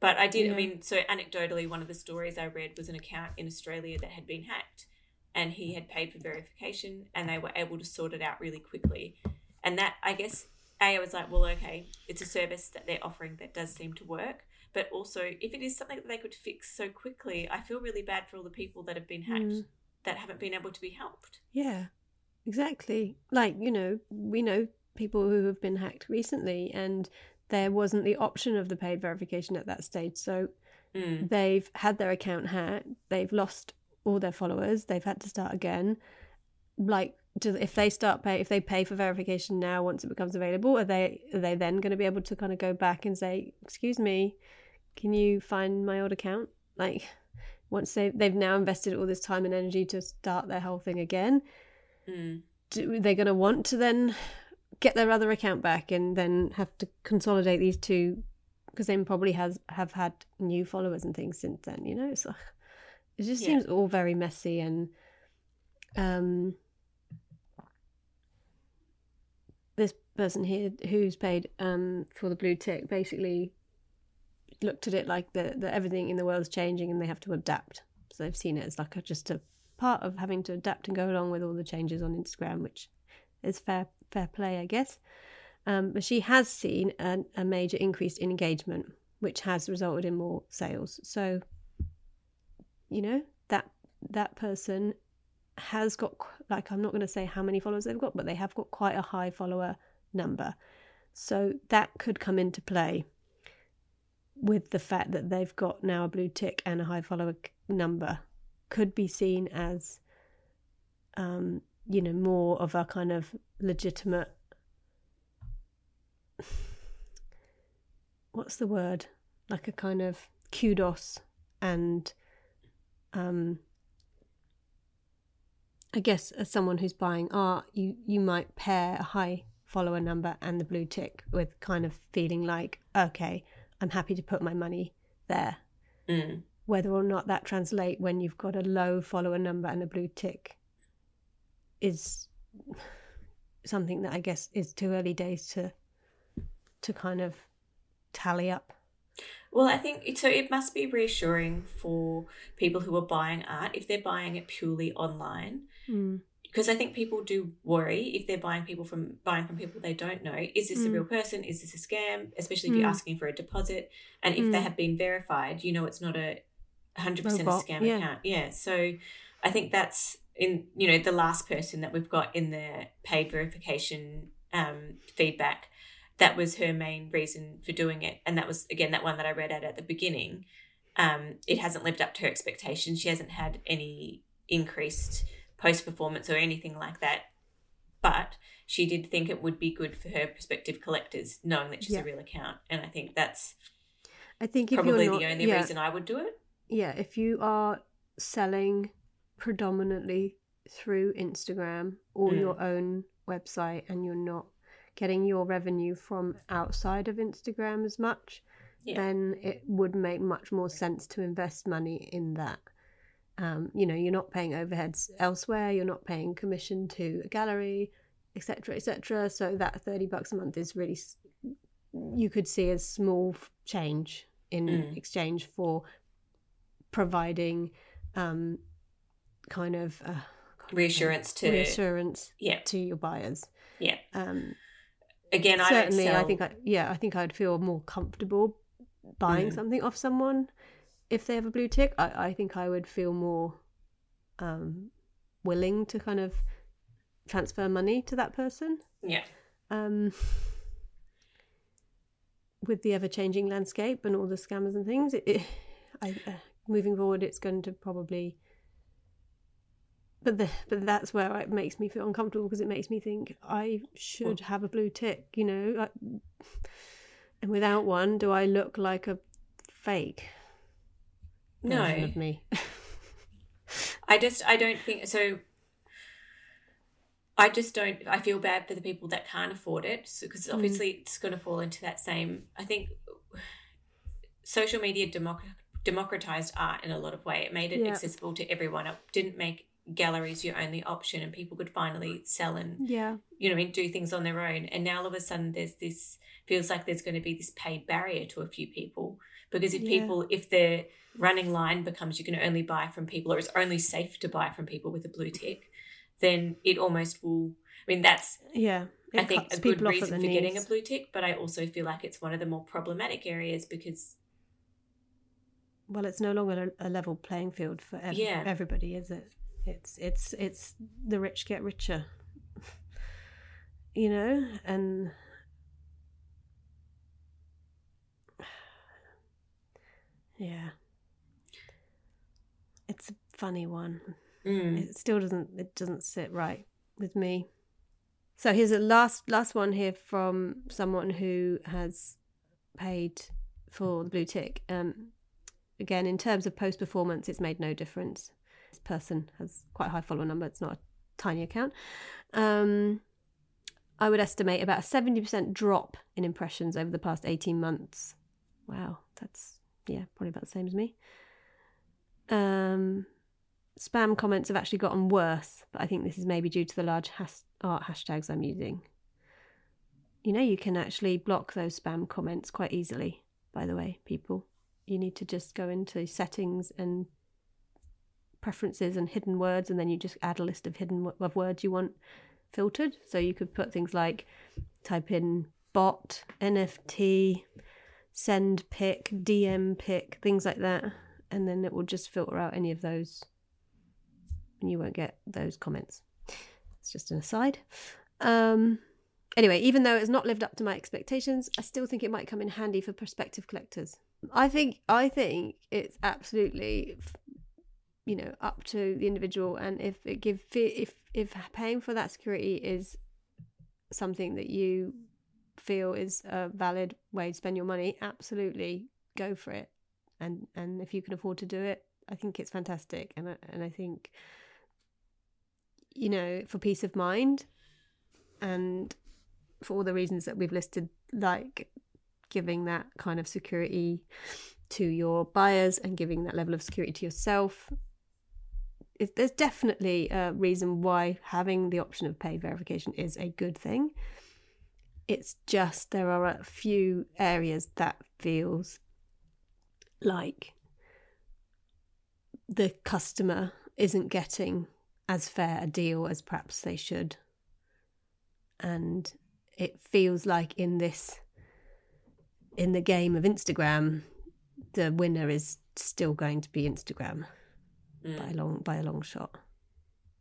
But I did. Yeah. I mean, so anecdotally, one of the stories I read was an account in Australia that had been hacked, and he had paid for verification, and they were able to sort it out really quickly. And that, I guess, a I was like, well, okay, it's a service that they're offering that does seem to work. But also, if it is something that they could fix so quickly, I feel really bad for all the people that have been hacked Mm. that haven't been able to be helped. Yeah, exactly. Like, you know, we know people who have been hacked recently and there wasn't the option of the paid verification at that stage. So Mm. they've had their account hacked, they've lost all their followers, they've had to start again. Like, do, if they start pay, if they pay for verification now, once it becomes available, are they are they then going to be able to kind of go back and say, "Excuse me, can you find my old account?" Like, once they they've now invested all this time and energy to start their whole thing again, Mm. do, they're going to want to then get their other account back and then have to consolidate these two because they probably has have had new followers and things since then. You know, like, it just Yeah. seems all very messy and um this person here who's paid um for the blue tick basically looked at it like that that everything in the world is changing and they have to adapt. So they've seen it as like a, just a part of having to adapt and go along with all the changes on instagram which is fair fair play i guess. Um, but she has seen an, a major increase in engagement which has resulted in more sales. So you know that that person has got like i'm not going to say how many followers they've got but they have got quite a high follower number. So that could come into play with the fact that they've got now a blue tick and a high follower number. Could be seen as um you know more of a kind of legitimate what's the word? Like a kind of kudos and um I guess as someone who's buying art, you you might pair a high follower number and the blue tick with kind of feeling like, okay, I'm happy to put my money there. Mm. Whether or not that translate when you've got a low follower number and a blue tick is something that I guess is too early days to to kind of tally up. Well, I think so. It must be reassuring for people who are buying art if they're buying it purely online, because I think people do worry if they're buying people from buying from people they don't know. Is this a Mm. real person? Is this a scam? Especially if you're Mm. asking for a deposit, and if they Mm. have been verified, you know it's not a hundred percent a scam yeah. account. Yeah. So I think that's in you know the last person that we've got in the paid verification um, feedback. That was her main reason for doing it, and that was again that one that I read out at the beginning. Um, it hasn't lived up to her expectations. She hasn't had any increased post performance or anything like that. But she did think it would be good for her prospective collectors, knowing that she's Yeah. a real account. And I think that's I think if probably you're not, the only yeah, reason I would do it. Yeah, if you are selling predominantly through Instagram or Mm. your own website and you're not getting your revenue from outside of Instagram as much, Yeah. then it would make much more sense to invest money in that. Um, you know, you're not paying overheads elsewhere, you're not paying commission to a gallery, etc., etc. So that 30 bucks a month is really, you could see as small change in Mm. exchange for providing um, kind of uh, Reassurance to reassurance yeah, to your buyers. yeah. Um, Again, I certainly, don't sell, I think I yeah, I think I'd feel more comfortable buying Mm. something off someone if they have a blue tick. I, I think I would feel more um, willing to kind of transfer money to that person. yeah, Um, with the ever changing landscape and all the scammers and things, it, it, I, uh, moving forward, it's going to probably. But the, but that's where it makes me feel uncomfortable because it makes me think I should have a blue tick, you know, I, and without one, do I look like a fake no. of me? I just I don't think so. I just don't. I feel bad for the people that can't afford it because Mm. obviously it's going to fall into that same. I think social media democ- democratized art in a lot of way. It made it Yeah. accessible to everyone. It didn't make galleries your only option, and people could finally sell and yeah, you know, I mean, do things on their own. And now all of a sudden, there's this feels like there's going to be this paid barrier to a few people because if Yeah. people, if the running line becomes you can only buy from people, or it's only safe to buy from people with a blue tick, then it almost will. I mean, that's yeah. I think a good people off at reason for getting a blue tick, but I also feel like it's one of the more problematic areas because well it's no longer a, a level playing field for ev- Yeah. everybody is it it's it's it's the rich get richer you know and yeah. It's a funny one. Mm, it still doesn't it doesn't sit right with me. So here's a last last one here from someone who has paid for the blue tick. Um again in terms of post performance it's made no difference. This person has quite a high follower number. It's not a tiny account. Um i would estimate about a 70% drop in impressions over the past 18 months. Wow that's yeah probably about the same as me um spam comments have actually gotten worse, but I think this is maybe due to the large has- art hashtags I'm using. You know, you can actually block those spam comments quite easily, by the way, people. You need to just go into settings and preferences and hidden words, and then you just add a list of hidden w- of words you want filtered. So you could put things like type in bot, NFT, send pic, DM pic, things like that, and then it will just filter out any of those and you won't get those comments. It's just an aside. Um, anyway, even though it's not lived up to my expectations, I still think it might come in handy for prospective collectors. I think I think it's absolutely, you know, up to the individual, and if it give if if paying for that security is something that you feel is a valid way to spend your money, absolutely go for it. And and if you can afford to do it, I think it's fantastic, and I, and I think you know for peace of mind and for all the reasons that we've listed, like giving that kind of security to your buyers and giving that level of security to yourself. There's definitely a reason why having the option of paid verification is a good thing. It's just there are a few areas that feels like the customer isn't getting as fair a deal as perhaps they should. And it feels like in this in the game of Instagram, the winner is still going to be Instagram mm. by a long by a long shot.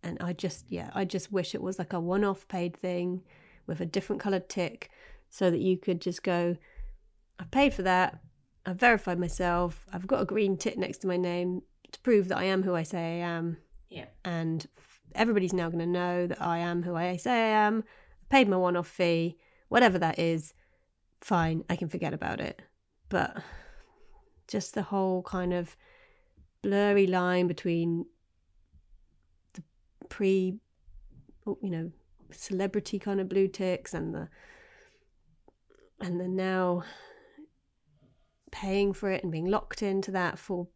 And I just yeah, I just wish it was like a one off paid thing with a different coloured tick so that you could just go, I paid for that, I've verified myself, I've got a green tick next to my name to prove that I am who I say I am yeah. and everybody's now going to know that I am who I say I am. I paid my one off fee, whatever that is, fine, I can forget about it. But just the whole kind of blurry line between the pre, you know, celebrity kind of blue ticks and the and the now paying for it and being locked into that for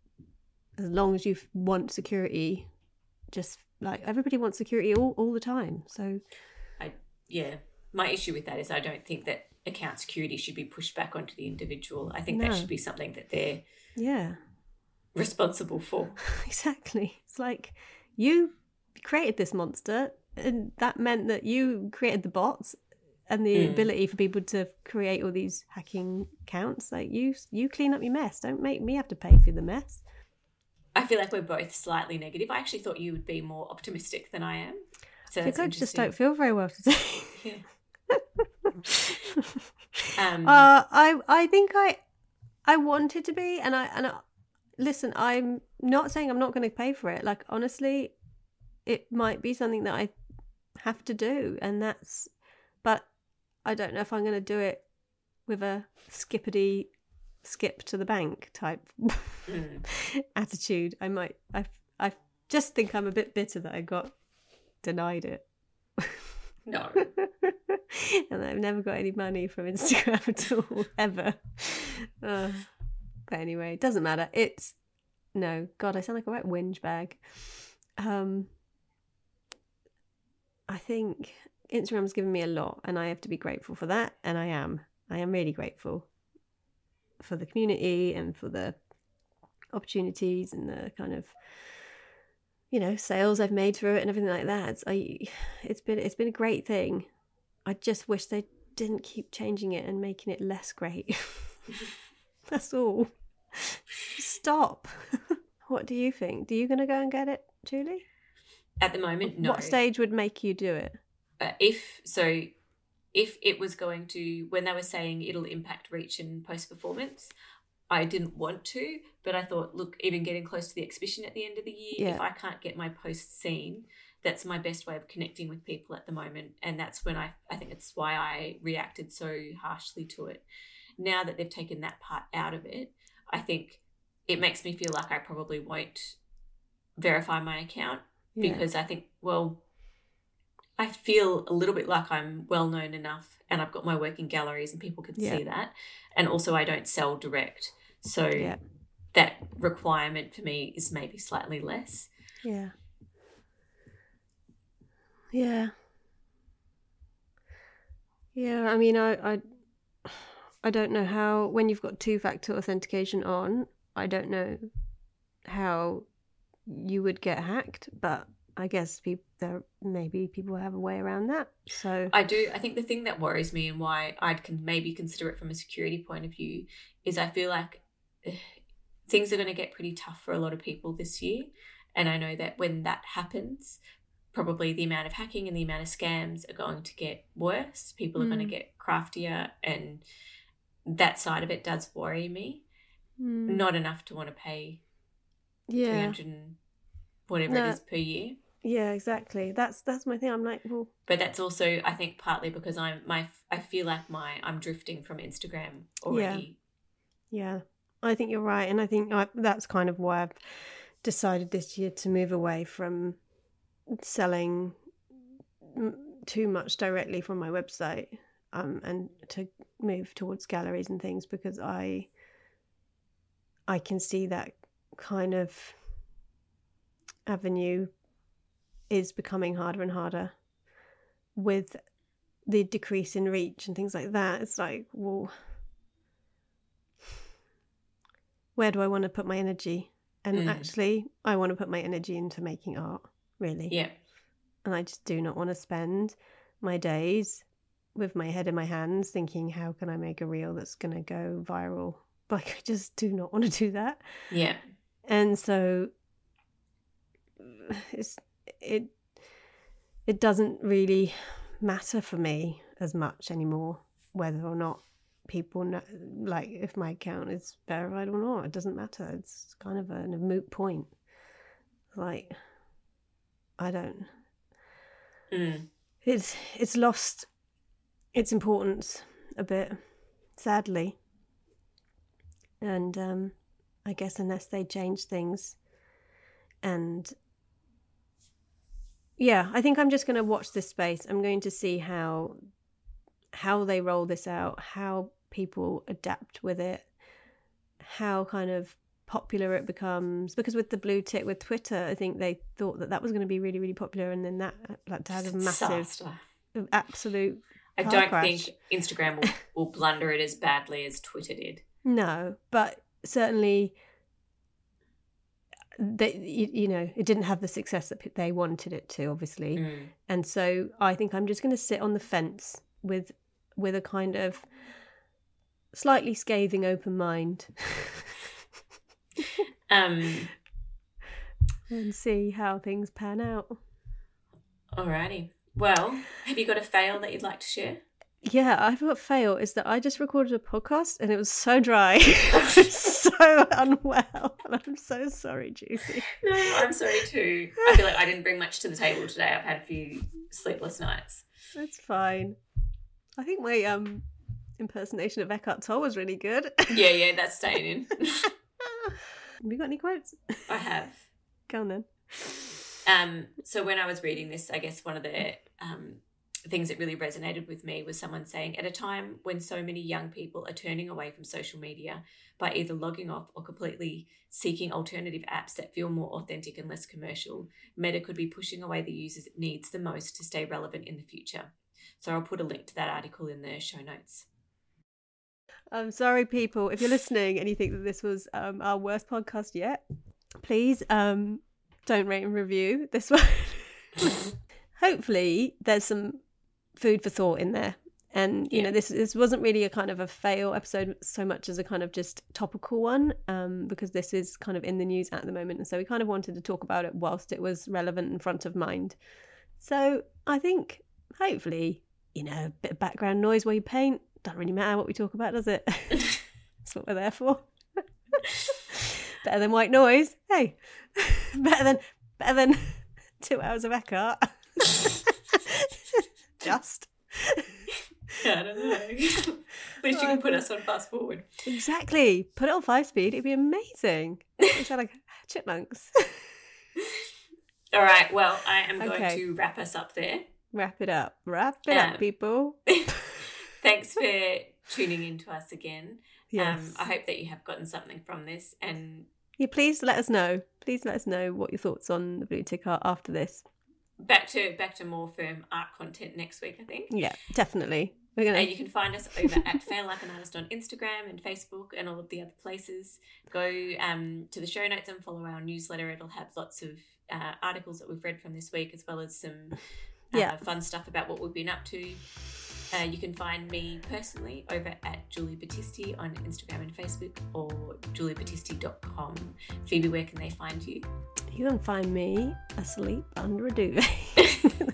as long as you want security just like everybody wants security all, all the time. So I, yeah my issue with that is i don't think that account security should be pushed back onto the individual. I think no. that should be something that they're yeah. responsible for. Exactly. It's like you created this monster and that meant that you created the bots and the mm. ability for people to create all these hacking accounts like you you clean up your mess don't make me have to pay for the mess i feel like we're both slightly negative i actually thought you would be more optimistic than i am so I think just don't feel very well today yeah. um, uh, I I think I I wanted to be, and I and I, listen. I'm not saying I'm not going to pay for it. Like honestly, it might be something that I have to do, and that's. But I don't know if I'm going to do it with a skippity skip to the bank type mm. attitude. I might. I I just think I'm a bit bitter that I got denied it. No. and I've never got any money from Instagram at all, ever. Uh, but anyway, it doesn't matter. It's no, God, I sound like a right whinge bag. Um, I think Instagram's given me a lot, and I have to be grateful for that. And I am. I am really grateful for the community and for the opportunities and the kind of you know sales I've made through it and everything like that. I, it's been it's been a great thing. I just wish they didn't keep changing it and making it less great. That's all. Stop. what do you think? Do you going to go and get it, Julie? At the moment, no. What stage would make you do it? Uh, if so, if it was going to, when they were saying it'll impact reach and post performance, I didn't want to, but I thought, look, even getting close to the exhibition at the end of the year, yeah. if I can't get my posts seen, that's my best way of connecting with people at the moment. And that's when I, I think it's why I reacted so harshly to it. Now that they've taken that part out of it, I think it makes me feel like I probably won't verify my account yeah. because I think, well, I feel a little bit like I'm well known enough and I've got my work in galleries and people can yeah. see that. And also, I don't sell direct. So yeah. that requirement for me is maybe slightly less. Yeah. Yeah. Yeah, I mean, I, I, I don't know how when you've got two-factor authentication on, I don't know how you would get hacked, but I guess people there maybe people have a way around that. So I do. I think the thing that worries me and why I'd can maybe consider it from a security point of view is I feel like things are going to get pretty tough for a lot of people this year, and I know that when that happens, probably the amount of hacking and the amount of scams are going to get worse. People are mm. going to get craftier, and that side of it does worry me. Mm. Not enough to want to pay yeah. 300 whatever no. it is per year. Yeah, exactly. That's that's my thing. I'm like, well, but that's also I think partly because I'm my I feel like my I'm drifting from Instagram already. Yeah, yeah. I think you're right, and I think I, that's kind of why I've decided this year to move away from selling too much directly from my website, um, and to move towards galleries and things because I I can see that kind of avenue is becoming harder and harder with the decrease in reach and things like that. It's like, well, where do I want to put my energy? And mm. actually, I want to put my energy into making art, really. Yeah. And I just do not want to spend my days with my head in my hands thinking, how can I make a reel that's going to go viral? Like, I just do not want to do that. Yeah. And so it's it it doesn't really matter for me as much anymore whether or not people know like if my account is verified or not it doesn't matter it's kind of a, a moot point like i don't Mm. it's it's lost its importance a bit, sadly. And um, I guess unless they change things, and yeah, I think I'm just going to watch this space. I'm going to see how how they roll this out, how people adapt with it, how kind of popular it becomes because with the blue tick with twitter i think they thought that that was going to be really really popular and then that uh, like had a massive absolute I don't crash. think Instagram will, will blunder it as badly as Twitter did. no but certainly they you, you know it didn't have the success that they wanted it to obviously Mm. and so i think i'm just going to sit on the fence with with a kind of slightly scathing open mind Um, and see how things pan out alrighty. Well, have you got a fail that you'd like to share? Yeah, I've got fail is that I just recorded a podcast and it was so dry. Was so unwell. And I'm so sorry, Julie. No, I'm sorry too. I feel like I didn't bring much to the table today. I've had a few sleepless nights. That's fine. I think my um impersonation of Eckhart Tolle was really good. Yeah, yeah, that's staying in. Have you got any quotes? I have. Go on then. Um, so when I was reading this, I guess one of the um, things that really resonated with me was someone saying, at a time when so many young people are turning away from social media by either logging off or completely seeking alternative apps that feel more authentic and less commercial, Meta could be pushing away the users it needs the most to stay relevant in the future. So I'll put a link to that article in the show notes. I'm sorry, people. If you're listening and you think that this was um, our worst podcast yet, please um, don't rate and review this one. Hopefully, there's some food for thought in there. And you know, this this wasn't really a kind of a fail episode so much as a kind of just topical one, um, because this is kind of in the news at the moment, and so we kind of wanted to talk about it whilst it was relevant and front of mind. So I think hopefully, you know, a bit of background noise while you paint doesn't really matter what we talk about, does it? That's what we're there for. better than white noise. Hey, better than better than two hours of Eckhart. Just I don't know. At least you can put us on fast forward. exactly. Put it on five speed. It'd be amazing. We sound like chipmunks. All right. Well, I am going Okay. to wrap us up there. Wrap it up. Wrap it Um, up, people. Thanks for tuning in to us again. Yes. Um, I hope that you have gotten something from this. And Yeah, please let us know. Please let us know what your thoughts on the blue tick are after this. Back to back to more firm art content next week, I think. Yeah, definitely. We're gonna. And you can find us over at Fail Like an Artist on Instagram and Facebook and all of the other places. Go um, to the show notes and follow our newsletter. It'll have lots of uh, articles that we've read from this week, as well as some uh, Yeah. fun stuff about what we've been up to. Uh, you can find me personally over at Julie Battisti on Instagram and Facebook or juliebattisti.com. Phoebe, where can they find you? You can find me asleep under a duvet.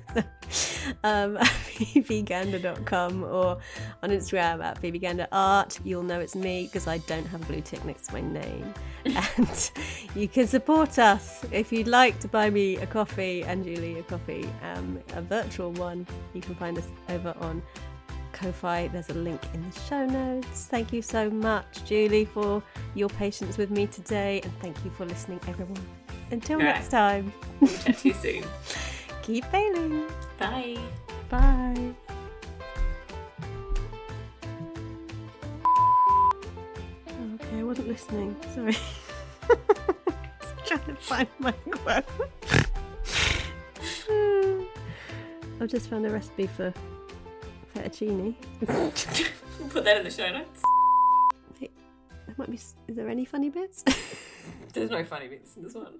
um, at phoebegander.com or on Instagram at phoebeganderart. You'll know it's me because I don't have a blue tick next to my name. and you can support us if you'd like to buy me a coffee and Julie a coffee, um, a virtual one. You can find us over on Ko-Fi. There's a link in the show notes. Thank you so much, Julie, for your patience with me today, and thank you for listening, everyone. Until right. next time, We'll chat to you soon. keep failing. Bye. Bye. Okay, I wasn't listening. Sorry. trying to find my quote. I've just found a recipe for fettuccine. We'll put that in the show notes. There might be. Is there any funny bits? There's no funny bits in this one.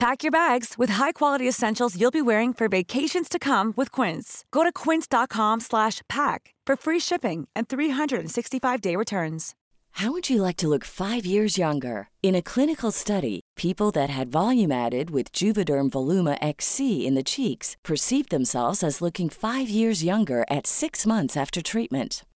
Pack your bags with high-quality essentials you'll be wearing for vacations to come with Quince. Go to quince.com slash pack for free shipping and 365-day returns. How would you like to look five years younger? In a clinical study, people that had volume added with Juvederm Voluma XC in the cheeks perceived themselves as looking five years younger at six months after treatment.